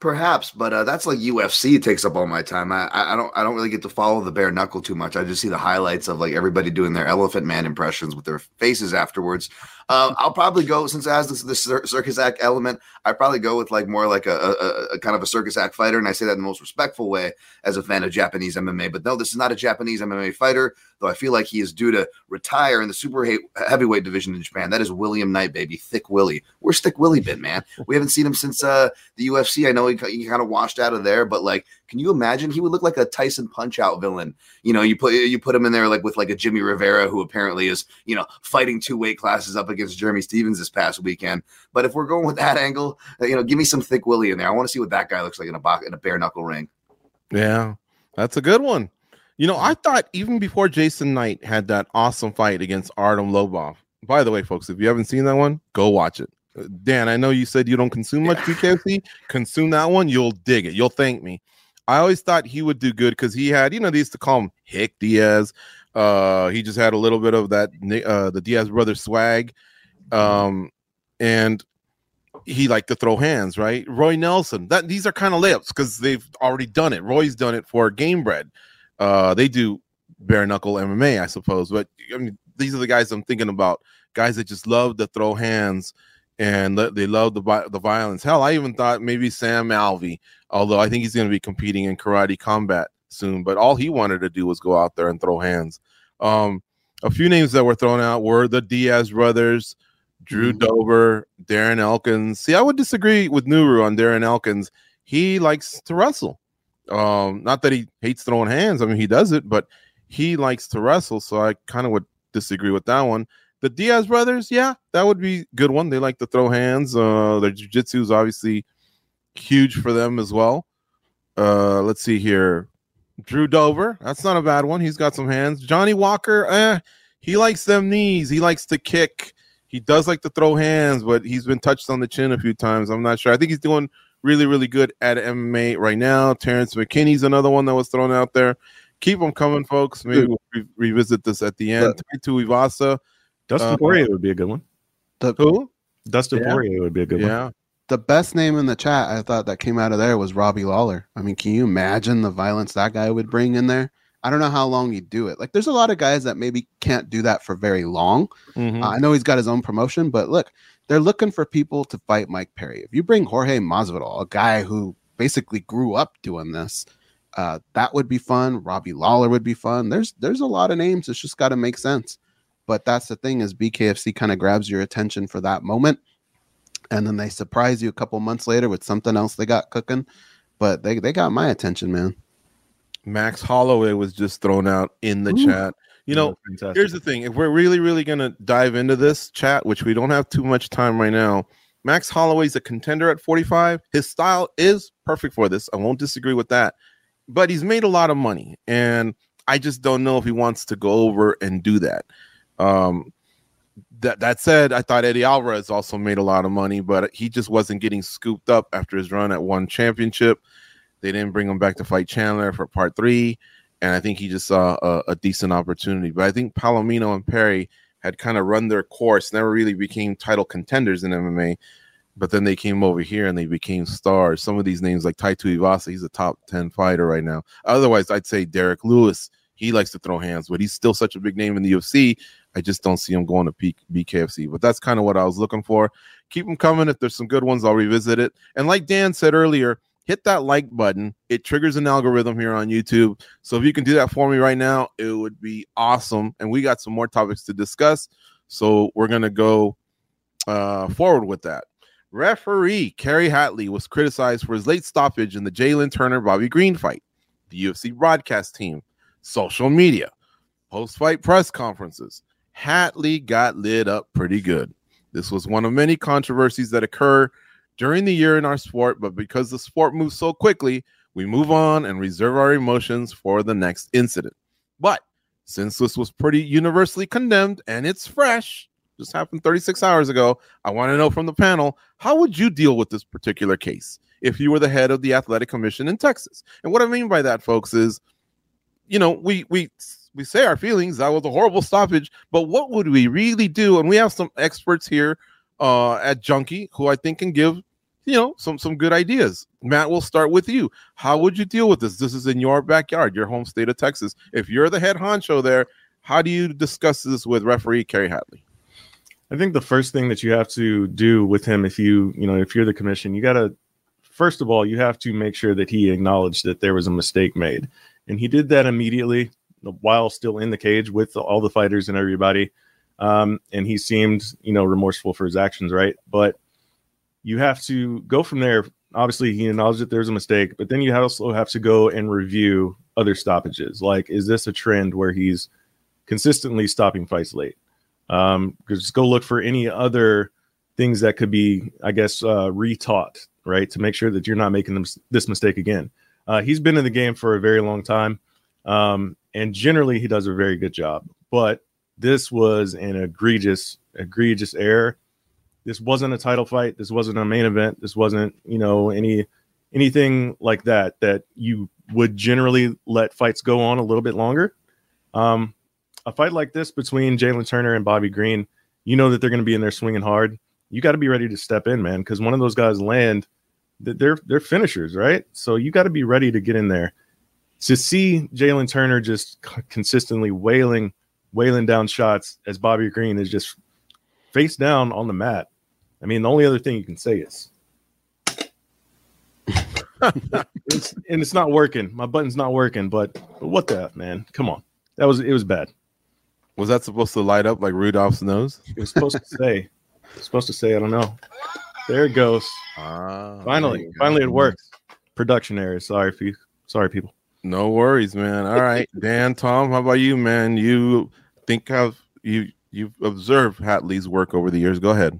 Perhaps, but uh, that's like UFC. Takes up all my time. I, I don't I don't really get to follow the bare knuckle too much. I just see the highlights of like everybody doing their Elephant Man impressions with their faces afterwards. Uh, I'll probably go since it has this, this circus act element. I probably go with like more like a, a, a, kind of a circus act fighter, and I say that in the most respectful way as a fan of Japanese MMA. But no, this is not a Japanese MMA fighter, though. I feel like he is due to retire in the super heavyweight division in Japan. That is William Knight, baby, Thick Willie. Where's Thick Willie been, man? We haven't seen him since uh, the UFC. I know he, he kind of washed out of there, but like can you imagine? He would look like a Tyson Punch Out villain. You know, you put you put him in there like with like a Jimmie Rivera, who apparently is you know fighting two weight classes up against Jeremy Stephens this past weekend. But if we're going with that angle, uh, you know, give me some thick Willie in there. I want to see what that guy looks like in a box in a bare knuckle ring. Yeah, that's a good one. You know, I thought even before Jason Knight had that awesome fight against Artem Lobov. By the way, folks, if you haven't seen that one, go watch it. Uh, Dan, I know you said you don't consume much BKFC. Consume that one, you'll dig it. You'll thank me. I always thought he would do good because he had, you know, they used to call him Hick Diaz. Uh, he just had a little bit of that, uh, the Diaz brother swag. Um, and he liked to throw hands, right? Roy Nelson. That these are kind of layups because they've already done it. Roy's done it for Gamebred. Uh, they do bare knuckle MMA, I suppose. But I mean, these are the guys I'm thinking about. Guys that just love to throw hands and they love the the violence. Hell, I even thought maybe Sam Alvey, although I think he's going to be competing in karate combat soon. But all he wanted to do was go out there and throw hands. Um, a few names that were thrown out were the Diaz brothers, Drew mm-hmm. Dober, Darren Elkins. See, I would disagree with Nuru on Darren Elkins. He likes to wrestle. Um, not that he hates throwing hands. I mean, he does it, but he likes to wrestle. So I kind of would disagree with that one. The Diaz brothers, yeah, that would be good one. They like to throw hands. Uh, their jiu-jitsu is obviously huge for them as well. Uh, let's see here. Drew Dober, that's not a bad one. He's got some hands. Johnny Walker, eh, he likes them knees. He likes to kick. He does like to throw hands, but he's been touched on the chin a few times. I'm not sure. I think he's doing really, really good at MMA right now. Terrance McKinney's another one that was thrown out there. Keep them coming, folks. Maybe we'll re- revisit this at the end. To Ivasa, Dustin uh, Poirier would be a good one. The, Who? Dustin yeah. Poirier would be a good one. yeah. one. The best name in the chat I thought that came out of there was Robbie Lawler. I mean, can you imagine the violence that guy would bring in there? I don't know how long he'd do it. Like, there's a lot of guys that maybe can't do that for very long. Mm-hmm. Uh, I know he's got his own promotion, but look, they're looking for people to fight Mike Perry. If you bring Jorge Masvidal, a guy who basically grew up doing this, uh, that would be fun. Robbie Lawler would be fun. There's there's a lot of names. It's just got to make sense. But that's the thing is BKFC kind of grabs your attention for that moment, and then they surprise you a couple months later with something else they got cooking. But they they got my attention, man. Max Holloway was just thrown out in the Ooh. chat. You know, yeah, here's the thing: if we're really, really gonna dive into this chat, which we don't have too much time right now, Max Holloway's a contender at 45. His style is perfect for this. I won't disagree with that. But he's made a lot of money, and I just don't know if he wants to go over and do that. Um, that that said, I thought Eddie Alvarez also made a lot of money, but he just wasn't getting scooped up after his run at one championship. They didn't bring him back to fight Chandler for part three, and I think he just saw a, a decent opportunity. But I think Palomino and Perry had kind of run their course, never really became title contenders in MMA. But then they came over here and they became stars. Some of these names, like Tai Tuivasa, he's a top 10 fighter right now. Otherwise, I'd say Derrick Lewis he likes to throw hands, but he's still such a big name in the UFC. I just don't see him going to peak BKFC. But that's kind of what I was looking for. Keep them coming. If there's some good ones, I'll revisit it. And like Dan said earlier, hit that like button. It triggers an algorithm here on YouTube. So if you can do that for me right now, it would be awesome. And we got some more topics to discuss. So we're gonna go uh, forward with that. Referee Kerry Hatley was criticized for his late stoppage in the Jalen Turner Bobby Green fight. The UFC broadcast team, social media, post fight press conferences. Hatley got lit up pretty good. This was one of many controversies that occur during the year in our sport, but because the sport moves so quickly, we move on and reserve our emotions for the next incident. But since this was pretty universally condemned and it's fresh, just happened 36 hours ago, I want to know from the panel how would you deal with this particular case if you were the head of the athletic commission in Texas? And what I mean by that, folks, is you know, we we we say our feelings that was a horrible stoppage, but what would we really do? And we have some experts here uh, at Junkie who I think can give you know some some good ideas. Matt, we'll start with you. How would you deal with this? This is in your backyard, your home state of Texas. If you're the head honcho there, how do you discuss this with referee Kerry Hatley? I think the first thing that you have to do with him, if you you know if you're the commission, you got to first of all you have to make sure that he acknowledged that there was a mistake made, and he did that immediately while still in the cage with all the fighters and everybody. Um, and he seemed you know remorseful for his actions, right? But you have to go from there. Obviously, he acknowledged that there's a mistake, but then you also have to go and review other stoppages. Like, is this a trend where he's consistently stopping fights late? Um, just go look for any other things that could be, I guess, uh, retaught, right, to make sure that you're not making this mistake again. Uh, he's been in the game for a very long time, um, and generally he does a very good job. But this was an egregious, egregious error this wasn't a title fight. This wasn't a main event. This wasn't, you know, any anything like that that you would generally let fights go on a little bit longer. Um, a fight like this between Jalen Turner and Bobby Green, you know that they're going to be in there swinging hard. You got to be ready to step in, man, because one of those guys land. They're they're finishers, right? So you got to be ready to get in there. To see Jalen Turner just consistently wailing, wailing down shots as Bobby Green is just face down on the mat I mean, the only other thing you can say is, it's, and it's not working. My button's not working. But, but what the f, man? Come on, that was it was bad. Was that supposed to light up like Rudolph's nose? It was supposed to say. It was supposed to say. I don't know. There it goes. Ah, finally, finally, it works. Production error. Sorry, you. Sorry, people. No worries, man. All right, Dan, Tom, how about you, man? You think have you you've observed Hatley's work over the years? Go ahead.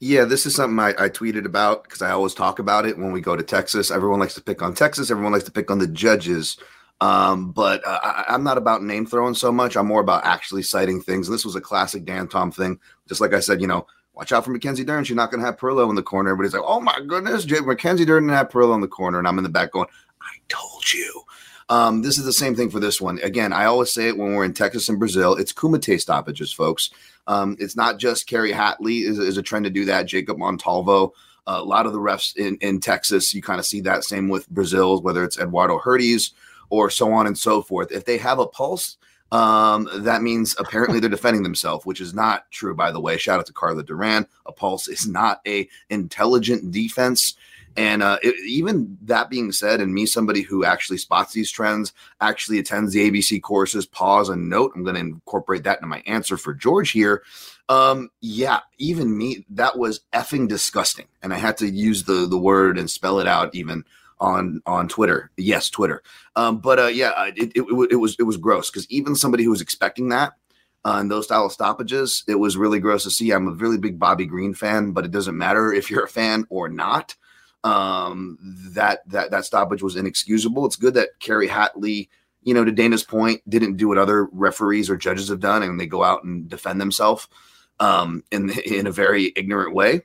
Yeah, this is something I, I tweeted about because I always talk about it when we go to Texas. Everyone likes to pick on Texas. Everyone likes to pick on the judges. Um, but uh, I, am not about name throwing so much. I'm more about actually citing things. And this was a classic Dan Tom thing. Just like I said, you know, watch out for Mackenzie Dern. She's not going to have Parillo in the corner. Everybody's like, oh my goodness, Mackenzie Dern didn't have Parillo in the corner. And I'm in the back going, I told you. Um, this is the same thing for this one. Again, I always say it when we're in Texas and Brazil. It's Kumite stoppages, folks. Um, it's not just Kerry Hatley is, is, a trend to do that. Jacob Montalvo. Uh, a lot of the refs in, in Texas, you kind of see that. Same with Brazil, whether it's Eduardo Herdes or so on and so forth. If they have a pulse, um, that means apparently they're defending themselves, which is not true, by the way. Shout out to Carla Duran. A pulse is not a intelligent defense. And uh, it, even that being said, and me, somebody who actually spots these trends, actually attends the ABC courses, pause and note. I'm going to incorporate that into my answer for George here. Um, yeah, even me, that was effing disgusting. And I had to use the the word and spell it out even on on Twitter. Yes, Twitter. Um, but uh, yeah, it, it, it, was it was gross because even somebody who was expecting that uh, and those style of stoppages, it was really gross to see. I'm a really big Bobby Green fan, but it doesn't matter if you're a fan or not um, that that that stoppage was inexcusable. It's good that Kerry Hatley, you know, to Dana's point, didn't do what other referees or judges have done, and they go out and defend themselves um, in in a very ignorant way.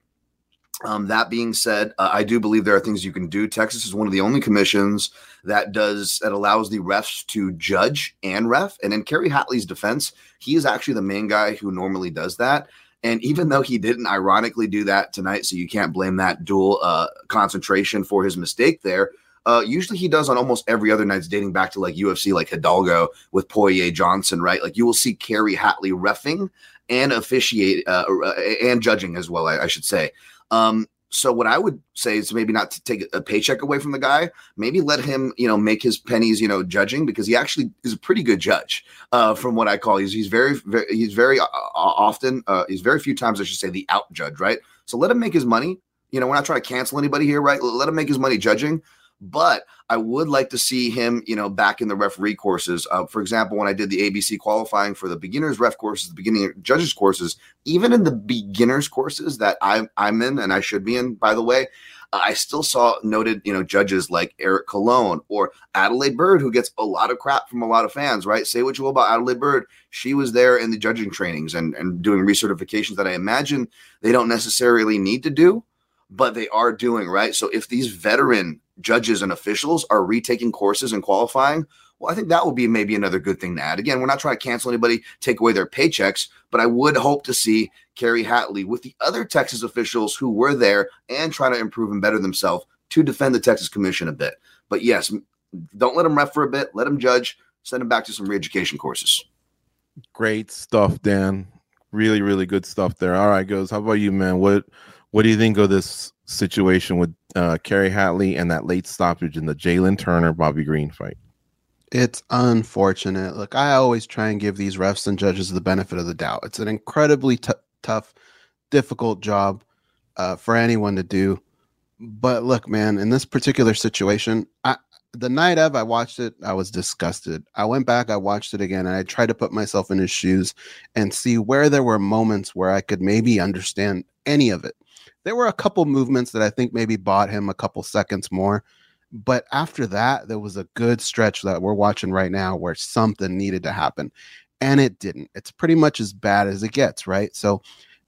Um, that being said, uh, I do believe there are things you can do. Texas is one of the only commissions that does that allows the refs to judge and ref. And in Kerry Hatley's defense, he is actually the main guy who normally does that. And even though he didn't ironically do that tonight, so you can't blame that dual uh, concentration for his mistake there. Uh, usually he does on almost every other nights, dating back to like UFC, like Hidalgo with Poirier Johnson, right? Like you will see Kerry Hatley refing and officiate uh, uh, and judging as well, I, I should say. Um, so what I would say is maybe not to take a paycheck away from the guy. Maybe let him, you know, make his pennies, you know, judging because he actually is a pretty good judge. Uh, from what I call, he's he's very, very he's very uh, often uh, he's very few times I should say the out judge, right? So let him make his money. You know, we're not trying to cancel anybody here, right? Let him make his money judging. But I would like to see him, you know, back in the referee courses. Uh, for example, when I did the ABC qualifying for the beginners ref courses, the beginning judges courses, even in the beginners courses that I'm I'm in and I should be in, by the way, I still saw noted, you know, judges like Eric Colon or Adelaide Byrd, who gets a lot of crap from a lot of fans, right? Say what you will about Adelaide Byrd. She was there in the judging trainings and, and doing recertifications that I imagine they don't necessarily need to do, but they are doing, right? So if these veteran judges and officials are retaking courses and qualifying, well, I think that would be maybe another good thing to add. Again, we're not trying to cancel anybody, take away their paychecks, but I would hope to see Kerry Hatley with the other Texas officials who were there and trying to improve and better themselves to defend the Texas Commission a bit. But yes, don't let them ref for a bit, let them judge, send them back to some re-education courses. Great stuff, Dan. Really, really good stuff there. All right, Goze. How about you, man? What what do you think of this situation with uh, Kerry Hatley and that late stoppage in the Jalen Turner Bobby Green fight? It's unfortunate. Look, I always try and give these refs and judges the benefit of the doubt. It's an incredibly t- tough, difficult job uh, for anyone to do. But look, man, in this particular situation, I, the night of I watched it, I was disgusted. I went back, I watched it again, and I tried to put myself in his shoes and see where there were moments where I could maybe understand any of it there were a couple movements that I think maybe bought him a couple seconds more. But after that, there was a good stretch that we're watching right now where something needed to happen. And it didn't. It's pretty much as bad as it gets, right? So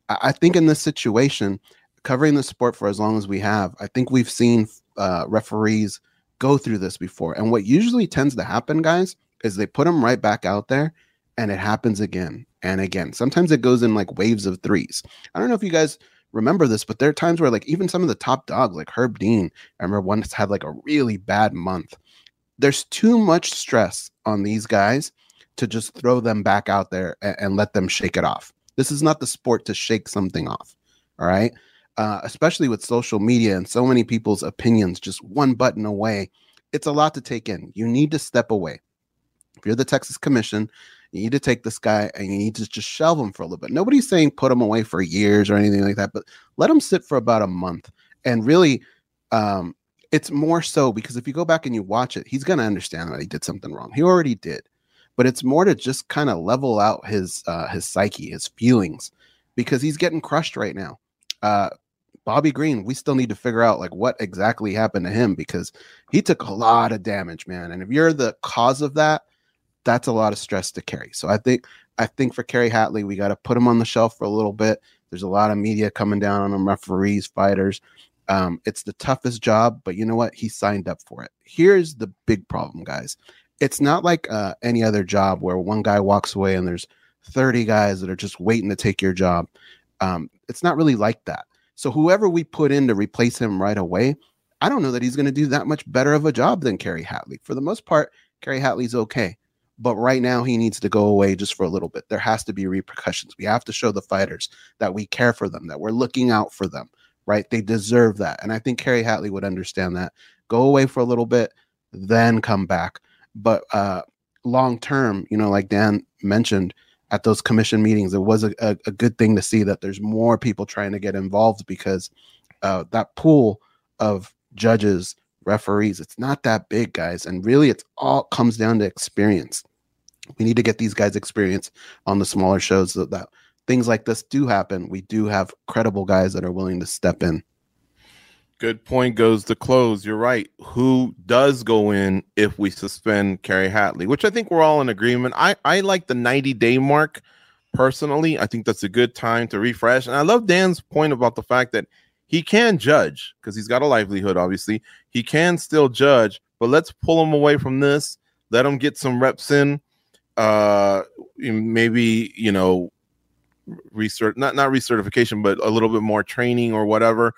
I think in this situation, covering the sport for as long as we have, I think we've seen uh, referees go through this before. And what usually tends to happen, guys, is they put them right back out there and it happens again and again. Sometimes it goes in like waves of threes. I don't know if you guys remember this, but there are times where like even some of the top dogs, like Herb Dean, I remember once had like a really bad month. There's too much stress on these guys to just throw them back out there and, and let them shake it off. This is not the sport to shake something off. All right. Uh, especially with social media and so many people's opinions just one button away. It's a lot to take in. You need to step away. If you're the Texas Commission, you need to take this guy and you need to just shelve him for a little bit. Nobody's saying put him away for years or anything like that, but let him sit for about a month. And really, um, it's more so because if you go back and you watch it, he's going to understand that he did something wrong. He already did, but it's more to just kind of level out his uh, his psyche, his feelings, because he's getting crushed right now. Uh, Bobby Green, we still need to figure out like what exactly happened to him because he took a lot of damage, man. And if you're the cause of that, that's a lot of stress to carry. So I think I think for Kerry Hatley, we got to put him on the shelf for a little bit. There's a lot of media coming down on him, referees, fighters. Um, it's the toughest job, but you know what? He signed up for it. Here's the big problem, guys. It's not like uh, any other job where one guy walks away and there's 30 guys that are just waiting to take your job. Um, it's not really like that. So whoever we put in to replace him right away, I don't know that he's going to do that much better of a job than Kerry Hatley. For the most part, Kerry Hatley's okay but right now he needs to go away just for a little bit. There has to be repercussions. We have to show the fighters that we care for them, that we're looking out for them, right? They deserve that. And I think Kerry Hatley would understand that. Go away for a little bit, then come back. But uh long term, you know, like Dan mentioned at those commission meetings, it was a, a, a good thing to see that there's more people trying to get involved because uh, that pool of judges referees. It's not that big, guys. And really, it's all comes down to experience. We need to get these guys experience on the smaller shows so that things like this do happen. We do have credible guys that are willing to step in. Good point Goze to close. You're right. Who does go in if we suspend Kerry Hatley, which I think we're all in agreement. I, I like the 90 day mark personally. I think that's a good time to refresh. And I love Dan's point about the fact that he can judge because he's got a livelihood, obviously. He can still judge, but let's pull him away from this. Let him get some reps in. Uh, maybe you know, research not not recertification, but a little bit more training or whatever.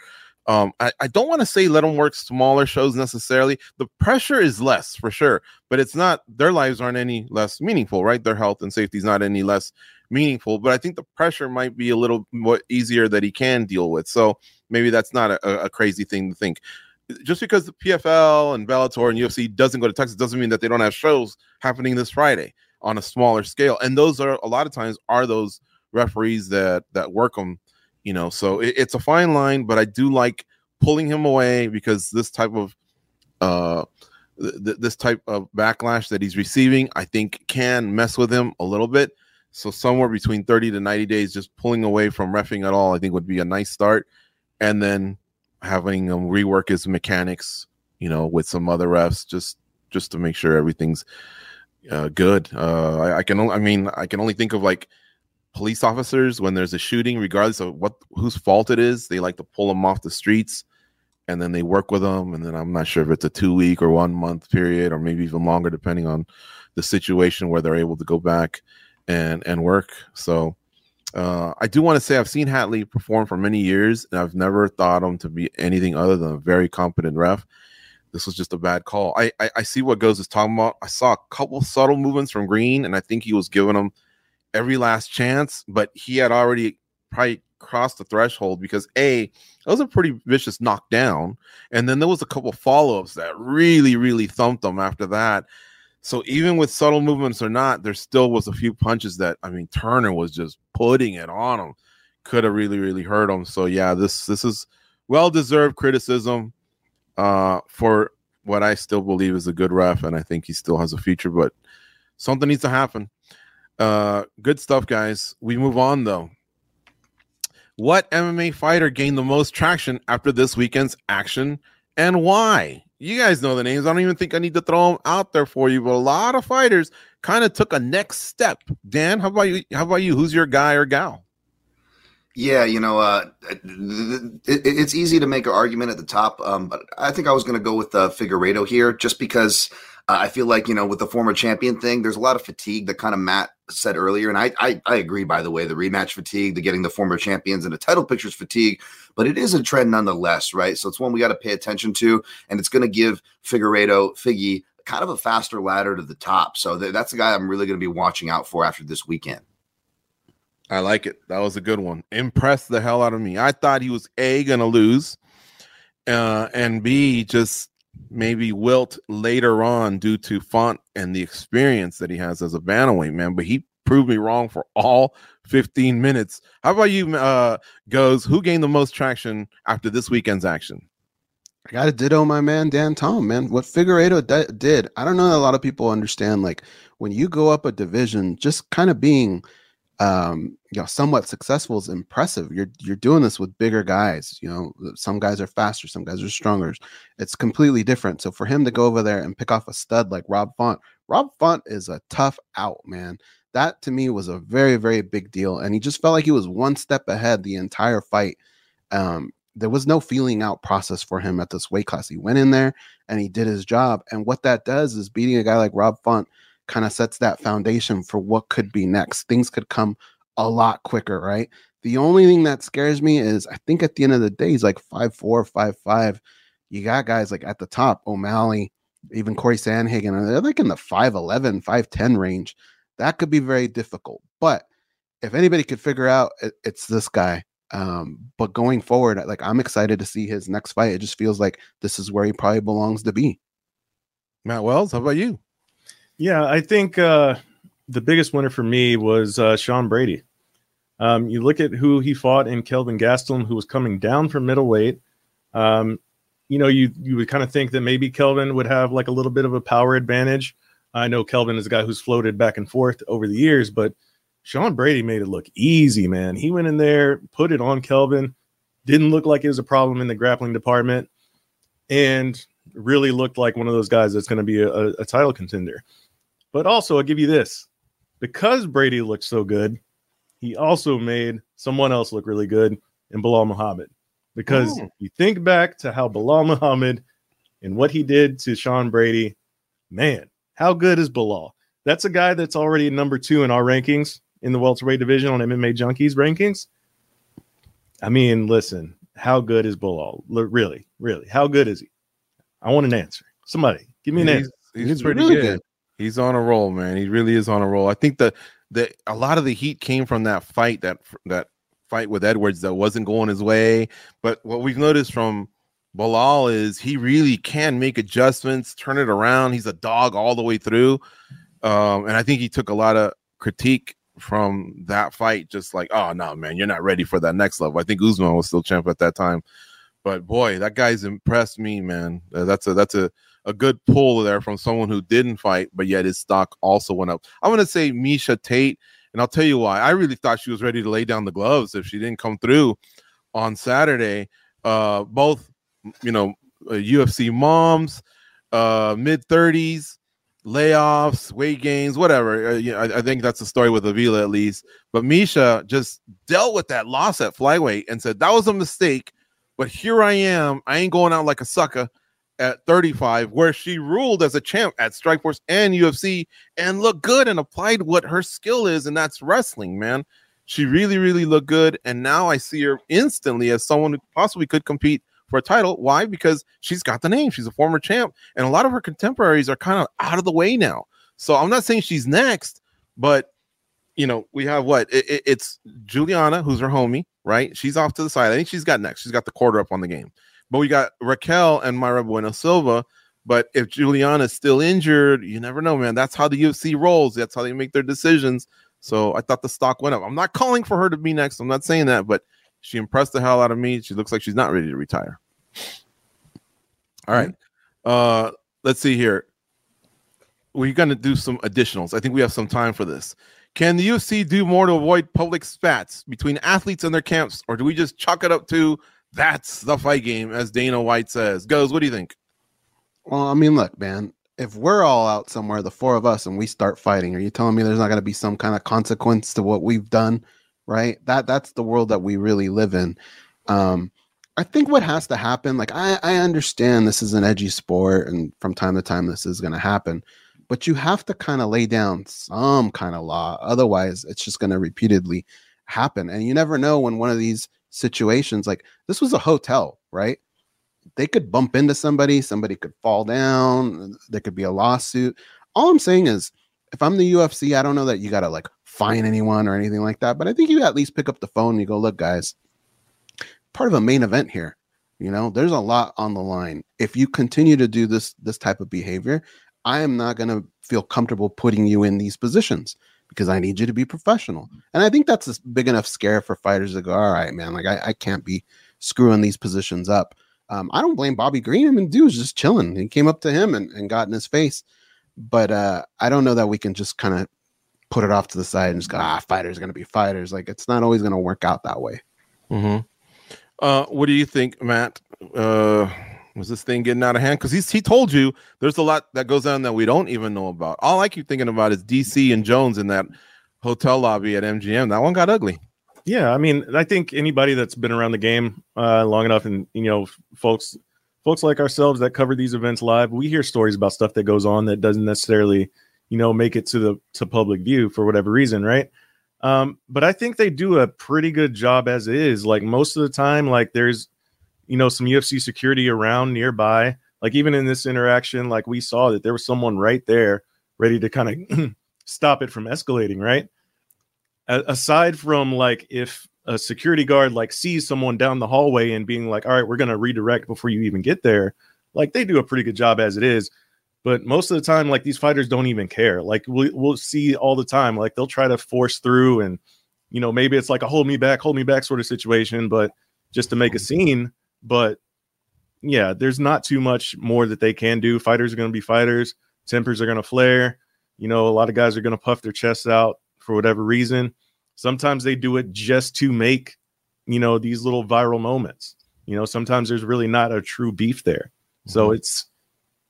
Um, I, I don't want to say let them work smaller shows necessarily. The pressure is less for sure, but it's not their lives aren't any less meaningful, right? Their health and safety is not any less meaningful. But I think the pressure might be a little more easier that he can deal with. So maybe that's not a, a crazy thing to think. Just because the PFL and Bellator and UFC doesn't go to Texas doesn't mean that they don't have shows happening this Friday on a smaller scale. And those are a lot of times are those referees that that work them you know so it, it's a fine line but i do like pulling him away because this type of uh th- this type of backlash that he's receiving i think can mess with him a little bit so somewhere between 30 to 90 days just pulling away from refing at all i think would be a nice start and then having him rework his mechanics you know with some other refs just just to make sure everything's uh, good uh I, I can only i mean i can only think of like police officers when there's a shooting, regardless of what whose fault it is, they like to pull them off the streets and then they work with them. And then I'm not sure if it's a two week or one month period or maybe even longer, depending on the situation where they're able to go back and and work. So uh, I do want to say I've seen Hatley perform for many years, and I've never thought him to be anything other than a very competent ref. This was just a bad call. I I, I see what Goze is talking about. I saw a couple subtle movements from Green, and I think he was giving him every last chance, but he had already probably crossed the threshold because a that was a pretty vicious knockdown, and then there was a couple follow-ups that really, really thumped him after that. So even with subtle movements or not, there still was a few punches that I mean Turner was just putting it on him. Could have really, really hurt him. So yeah, this this is well deserved criticism uh for what I still believe is a good ref, and I think he still has a future, but something needs to happen. Uh, good stuff, guys. We move on though. What MMA fighter gained the most traction after this weekend's action and why? You guys know the names. I don't even think I need to throw them out there for you, but a lot of fighters kind of took a next step. Dan, how about you? How about you? Who's your guy or gal? Yeah, you know, uh, it, it's easy to make an argument at the top, um, but I think I was going to go with uh, Figueiredo here, just because uh, I feel like you know with the former champion thing, there's a lot of fatigue that kind of Matt said earlier, and I, I I agree. By the way, the rematch fatigue, the getting the former champions and the title pictures fatigue, but it is a trend nonetheless, right? So it's one we got to pay attention to, and it's going to give Figueiredo Figgy kind of a faster ladder to the top. So th- that's the guy I'm really going to be watching out for after this weekend. I like it. That was a good one. Impressed the hell out of me. I thought he was a gonna lose, uh, and b just maybe wilt later on due to Font and the experience that he has as a bantamweight man. But he proved me wrong for all 15 minutes. How about you, uh, Goze? Who gained the most traction after this weekend's action? I got to ditto my man Dan Tom, man. What Figueiredo d- did, I don't know that a lot of people understand. Like when you go up a division, just kind of being um, you know, somewhat successful is impressive. You're you're doing this with bigger guys. You know, some guys are faster, some guys are stronger. It's completely different. So for him to go over there and pick off a stud like Rob Font, Rob Font is a tough out, man. That to me was a very very big deal, and he just felt like he was one step ahead the entire fight. Um, there was no feeling out process for him at this weight class. He went in there and he did his job. And what that does is beating a guy like Rob Font kind of sets that foundation for what could be next. Things could come a lot quicker, right? The only thing that scares me is I think at the end of the day, he's like five four, five five. You got guys like at the top, O'Malley, even Cory Sandhagen, they're like in the 5'11, 5'10 range. That could be very difficult. But if anybody could figure out it, it's this guy. Um, but going forward, like I'm excited to see his next fight. It just feels like this is where he probably belongs to be. Matt Wells, how about you? Yeah, I think uh, the biggest winner for me was uh, Sean Brady. Um, you look at who he fought in Kelvin Gastelum, who was coming down from middleweight. Um, you know, you you would kind of think that maybe Kelvin would have like a little bit of a power advantage. I know Kelvin is a guy who's floated back and forth over the years, but Sean Brady made it look easy, man. He went in there, put it on Kelvin, didn't look like it was a problem in the grappling department, and really looked like one of those guys that's going to be a, a title contender. But also, I'll give you this because Brady looked so good, he also made someone else look really good in Belal Muhammad. Because oh. you think back to how Belal Muhammad and what he did to Sean Brady, man, how good is Belal? That's a guy that's already number two in our rankings in the welterweight division on MMA Junkies rankings. I mean, listen, how good is Belal? Really, really, how good is he? I want an answer. Somebody give me an he's, answer. he's, He's pretty really good. good. He's on a roll, man. He really is on a roll. I think the the a lot of the heat came from that fight that that fight with Edwards that wasn't going his way. But what we've noticed from Belal is he really can make adjustments, turn it around. He's a dog all the way through. Um, and I think he took a lot of critique from that fight, just like, oh no, man, you're not ready for that next level. I think Usman was still champ at that time. But boy, that guy's impressed me, man. Uh, that's a that's a a good pull there from someone who didn't fight, but yet his stock also went up. I'm gonna say Miesha Tate, and I'll tell you why. I really thought she was ready to lay down the gloves if she didn't come through on Saturday. Uh, both, you know, uh, UFC moms, uh, mid 30s, layoffs, weight gains, whatever. Uh, I, I think that's the story with Avila at least. But Miesha just dealt with that loss at flyweight and said that was a mistake. But here I am. I ain't going out like a sucker at 35, where she ruled as a champ at Strikeforce and UFC and looked good and applied what her skill is, and that's wrestling, man. She really, really looked good. And now I see her instantly as someone who possibly could compete for a title. Why? Because she's got the name. She's a former champ, and a lot of her contemporaries are kind of out of the way now. So I'm not saying she's next, but you know, we have what it, it- it's Julianna, who's her homie, right? She's off to the side. I think she's got next. She's got the quarter up on the game. But we got Raquel and Mayra Bueno Silva. But if Julianna's still injured, you never know, man. That's how the UFC rolls. That's how they make their decisions. So I thought the stock went up. I'm not calling for her to be next. I'm not saying that, but she impressed the hell out of me. She looks like she's not ready to retire. All right. Uh let's see here. We're gonna do some additionals. I think we have some time for this. Can the UFC do more to avoid public spats between athletes and their camps, or do we just chalk it up to that's the fight game, as Dana White says? Goes, what do you think? Well, I mean, look, man, if we're all out somewhere, the four of us, and we start fighting, are you telling me there's not going to be some kind of consequence to what we've done? Right? That that's the world that we really live in. Um, I think what has to happen, like I, I understand this is an edgy sport, and from time to time this is going to happen, but you have to kind of lay down some kind of law. Otherwise, it's just going to repeatedly happen, and you never know when one of these situations, like this was a hotel, right? they could bump into somebody, somebody could fall down, there could be a lawsuit. All I'm saying is, if I'm the UFC, I don't know that you got to like fine anyone or anything like that, but I think you at least pick up the phone and you go, look, guys, part of a main event here. You know, there's a lot on the line. If you continue to do this this type of behavior, I am not going to feel comfortable putting you in these positions because I need you to be professional. And I think that's a big enough scare for fighters to go, all right, man, like I, I can't be screwing these positions up. Um, I don't blame Bobby Green. I mean, dude was just chilling. He came up to him and, and got in his face. But uh, I don't know that we can just kind of put it off to the side and just go, ah, fighters are going to be fighters. Like, it's not always going to work out that way. Mm-hmm. Uh, what do you think, Matt? Uh, was this thing getting out of hand? Because he's he told you there's a lot that goes on that we don't even know about. All I keep thinking about is DC and Jones in that hotel lobby at MGM. That one got ugly. Yeah, I mean, I think anybody that's been around the game uh, long enough, and you know, folks, folks like ourselves that cover these events live, we hear stories about stuff that goes on that doesn't necessarily, you know, make it to the to public view for whatever reason, right? Um, but I think they do a pretty good job as is. Like most of the time, like there's, you know, some UFC security around nearby. Like even in this interaction, like we saw that there was someone right there ready to kind of stop it from escalating, right? A- aside from like if a security guard like sees someone down the hallway and being like, all right, we're gonna redirect before you even get there, like they do a pretty good job as it is. But most of the time, like these fighters don't even care. Like we, we'll see all the time, like they'll try to force through, and you know maybe it's like a hold me back, hold me back sort of situation, but just to make a mm-hmm. scene. But yeah, there's not too much more that they can do. Fighters are going to be fighters. Tempers are going to flare. You know, a lot of guys are going to puff their chests out for whatever reason. Sometimes they do it just to make, you know, these little viral moments. You know, sometimes there's really not a true beef there. So mm-hmm. it's,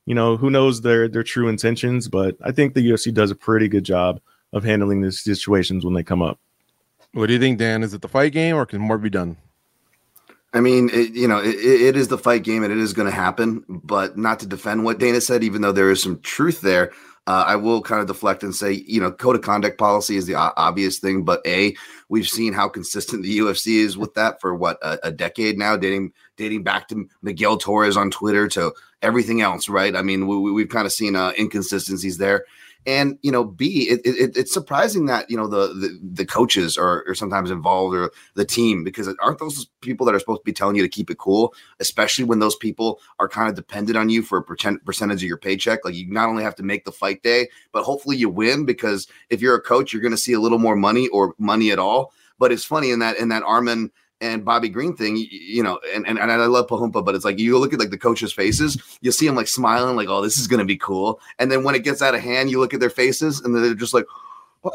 you know, who knows their their true intentions, but I think the UFC does a pretty good job of handling these situations when they come up. What do you think, Dan? Is it the fight game or can more be done? I mean, it, you know, it, it is the fight game and it is going to happen, but not to defend what Dana said, even though there is some truth there. Uh, I will kind of deflect and say, you know, code of conduct policy is the o- obvious thing, but a we've seen how consistent the UFC is with that for what a, a decade now, dating dating back to Miguel Torres on Twitter to everything else, right? I mean, we, we've kind of seen uh, inconsistencies there. And you know, B, it, it, it's surprising that you know the the, the coaches are, are sometimes involved or the team because aren't those people that are supposed to be telling you to keep it cool, especially when those people are kind of dependent on you for a percent, percentage of your paycheck. Like you not only have to make the fight day, but hopefully you win because if you're a coach, you're going to see a little more money or money at all. But it's funny in that in that Arman and Bobby Green thing, you, you, know, and, and and I love Pahumpa, but it's like you look at like the coaches' faces, you'll see them like smiling, like, oh, this is gonna be cool. And then when it gets out of hand, you look at their faces and they're just like,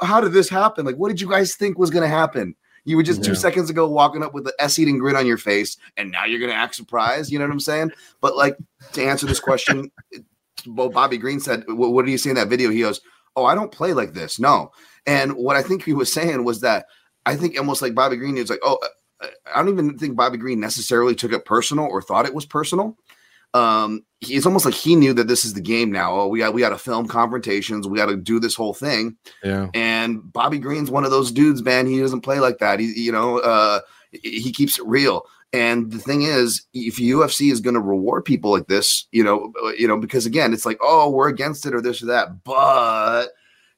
how did this happen? Like, what did you guys think was gonna happen? You were just yeah. two seconds ago walking up with the S eating grin on your face, and now you're gonna act surprised. You know what I'm saying? But like to answer this question, well, Bobby Green said, what, what do you see in that video? He goes, Oh, I don't play like this. No. And what I think he was saying was that I think almost like Bobby Green, was like, Oh, I don't even think Bobby Green necessarily took it personal or thought it was personal. Um, it's almost like he knew that this is the game now. Oh, we got we got to film confrontations. We got to do this whole thing. Yeah. And Bobby Green's one of those dudes, man. He doesn't play like that. He, you know, uh, he keeps it real. And the thing is, if UFC is going to reward people like this, you know, uh, you know, because again, it's like, oh, we're against it or this or that, but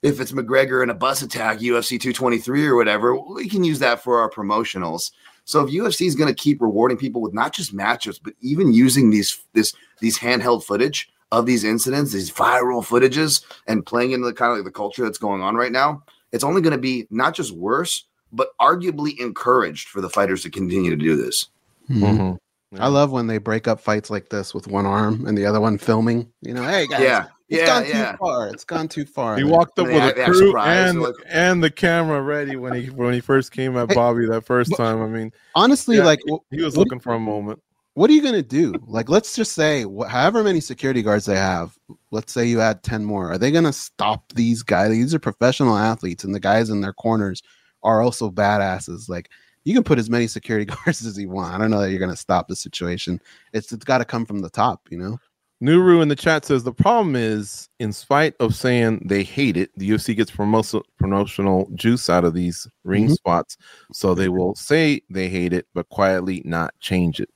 if it's McGregor in a bus attack, UFC 223 or whatever, we can use that for our promotionals. So if UFC is going to keep rewarding people with not just matchups, but even using these this these handheld footage of these incidents, these viral footages, and playing into the kind of like the culture that's going on right now, it's only going to be not just worse, but arguably encouraged for the fighters to continue to do this. Mm-hmm. Yeah. I love when they break up fights like this with one arm and the other one filming. You know, hey guys, yeah, it's yeah, gone yeah. too far. It's gone too far. He walked up with a crew and like, and the camera ready when he when he first came at Bobby that first time. I mean, honestly, yeah, like he, he was looking for a moment. What are you gonna do? Like, let's just say, however many security guards they have, let's say you add ten more. Are they gonna stop these guys? These are professional athletes, and the guys in their corners are also badasses. Like, you can put as many security guards as you want. I don't know that you're gonna stop the situation. It's it's got to come from the top, you know. Nuru in the chat says the problem is, in spite of saying they hate it, the UFC gets promotional promotional juice out of these ring mm-hmm. spots, so they will say they hate it, but quietly not change it.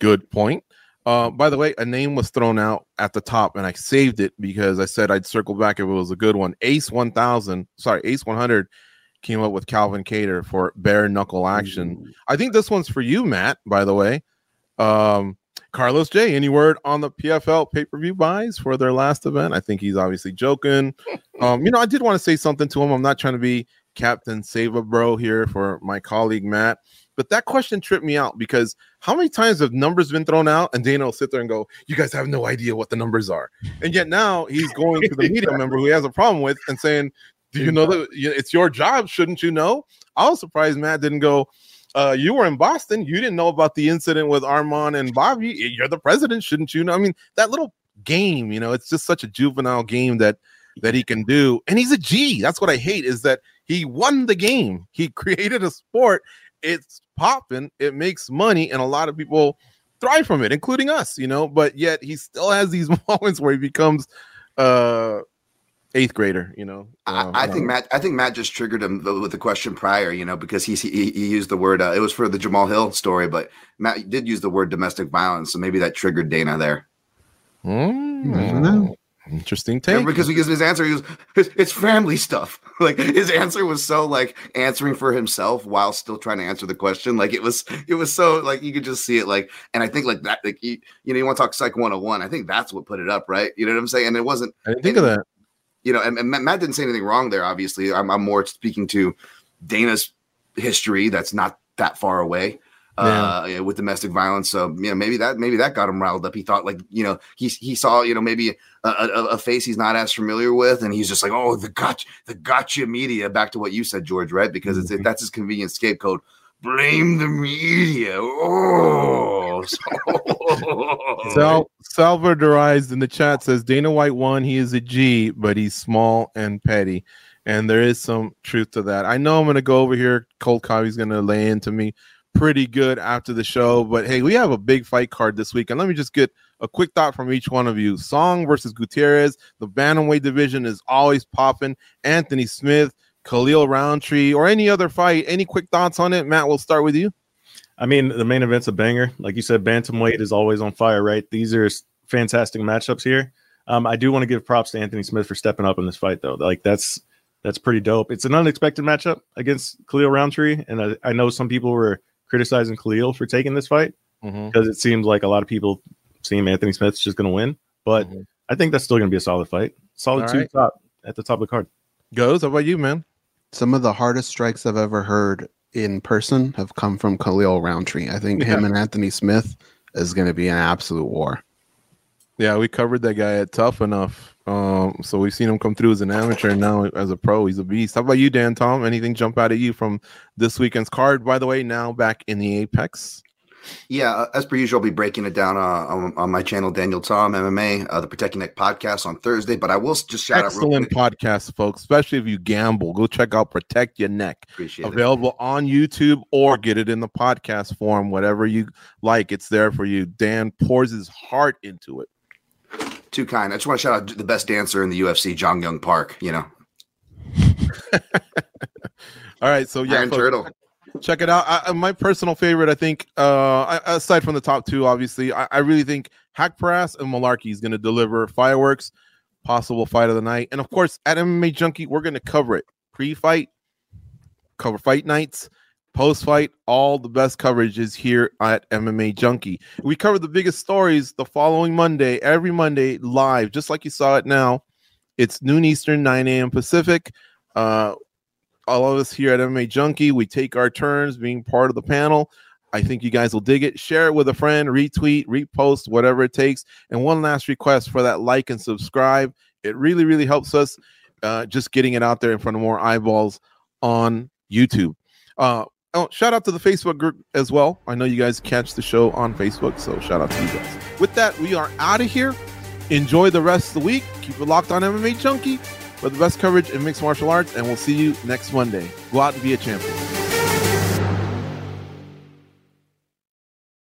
Good point. Uh, by the way, a name was thrown out at the top, and I saved it because I said I'd circle back if it was a good one. Ace 1000, sorry, Ace 100 came up with Calvin Kattar for bare knuckle action. I think this one's for you, Matt. By the way, um, Carlos J, any word on the PFL pay per view buys for their last event? I think he's obviously joking. Um, you know, I did want to say something to him. I'm not trying to be Captain Save a Bro here for my colleague Matt, but that question tripped me out because how many times have numbers been thrown out and Dana will sit there and go, You guys have no idea what the numbers are. And yet now he's going to the media member who he has a problem with and saying, Do you know that it's your job? Shouldn't you know? I was surprised Matt didn't go, uh, you were in Boston. You didn't know about the incident with Arman and Bobby. You're the president, shouldn't you know? I mean, that little game, you know, it's just such a juvenile game that that he can do. And he's a G. That's what I hate is that he won the game. He created a sport. It's popping. It makes money, and a lot of people thrive from it, including us. You know, but yet he still has these moments where he becomes uh eighth grader. You know, um, I, I think Matt. I think Matt just triggered him with the question prior. You know, because he he, he used the word. Uh, it was for the Jamahal Hill story, but Matt did use the word domestic violence, so maybe that triggered Dana there. Mm, interesting take. Yeah, because because his answer he was it's family stuff. like his answer was so like answering for himself while still trying to answer the question. Like it was it was so like you could just see it like and I think like that like you, you know you want to talk psych 101. I think that's what put it up, right? You know what I'm saying? And it wasn't I didn't think of that you know, and, and, Matt didn't say anything wrong there. Obviously, I'm, I'm, more speaking to Dana's history that's not that far away uh, yeah. with domestic violence. So you know, maybe that maybe that got him riled up. He thought like you know he he saw you know maybe a, a, a face he's not as familiar with, and he's just like, oh, the gotcha the gotcha media. Back to what you said, George, right? Because mm-hmm. it's that's his convenient scapegoat blame the media. Oh, Sal Salvadorized in the chat says Dana White won. He is a G, but he's small and petty. And there is some truth to that. I know I'm going to go over here. Colt Covey's going to lay into me pretty good after the show. But hey, we have a big fight card this week, and let me just get a quick thought from each one of you. Song versus Gutierrez. The bantamweight division is always popping. Anthony Smith, Khalil Rountree, or any other fight. Any quick thoughts on it? Matt, we'll start with you. I mean, the main event's a banger. Like you said, bantamweight is always on fire, right? These are fantastic matchups here. Um, I do want to give props to Anthony Smith for stepping up in this fight, though. Like that's that's pretty dope. It's an unexpected matchup against Khalil Rountree, and I, I know some people were criticizing Khalil for taking this fight Mm-hmm. because it seems like a lot of people seem Anthony Smith's just going to win. But Mhm. I think that's still going to be a solid fight. Solid All two right. top at the top of the card. Goze. How about you, man? Some of the hardest strikes I've ever heard in person have come from Khalil Rountree. I think him and Anthony Smith is going to be an absolute war. Yeah, we covered that guy at Tough Enough. Um, so we've seen him come through as an amateur, and now as a pro, he's a beast. How about you, Dan Tom? Anything jump out at you from this weekend's card? By the way, now back in the Apex. Yeah, uh, as per usual, I'll be breaking it down uh, on, on my channel, Daniel Tom MMA, uh, the Protect Your Neck podcast on Thursday. But I will just shout out real Excellent podcast, folks. Especially if you gamble, go check out Protect Your Neck. Appreciate it. Available on YouTube or get it in the podcast form, whatever you like. It's there for you. Dan pours his heart into it. Too kind. I just want to shout out the best dancer in the UFC, JunYong Park. You know, All right, so yeah, Iron folks, Turtle. Check it out. I, my personal favorite, I think, uh, aside from the top two, obviously, I, I really think Hack Brass and Malarkey is going to deliver fireworks, possible fight of the night, and of course, at MMA Junkie, we're going to cover it pre-fight, cover fight nights, post-fight. All the best coverage is here at MMA Junkie. We cover the biggest stories the following Monday, every Monday, live, just like you saw it now. It's noon Eastern, 9 a.m. Pacific. Uh, all of us here at MMA Junkie, we take our turns being part of the panel. I think you guys will dig it. Share it with a friend, retweet, repost, whatever it takes. And one last request for that like and subscribe. It really, really helps us uh, just getting it out there in front of more eyeballs on YouTube. Uh, oh, shout out to the Facebook group as well. I know you guys catch the show on Facebook, so shout out to you guys. With that, we are out of here. Enjoy the rest of the week. Keep it locked on MMA Junkie for the best coverage in mixed martial arts, and we'll see you next Monday. Go out and be a champion.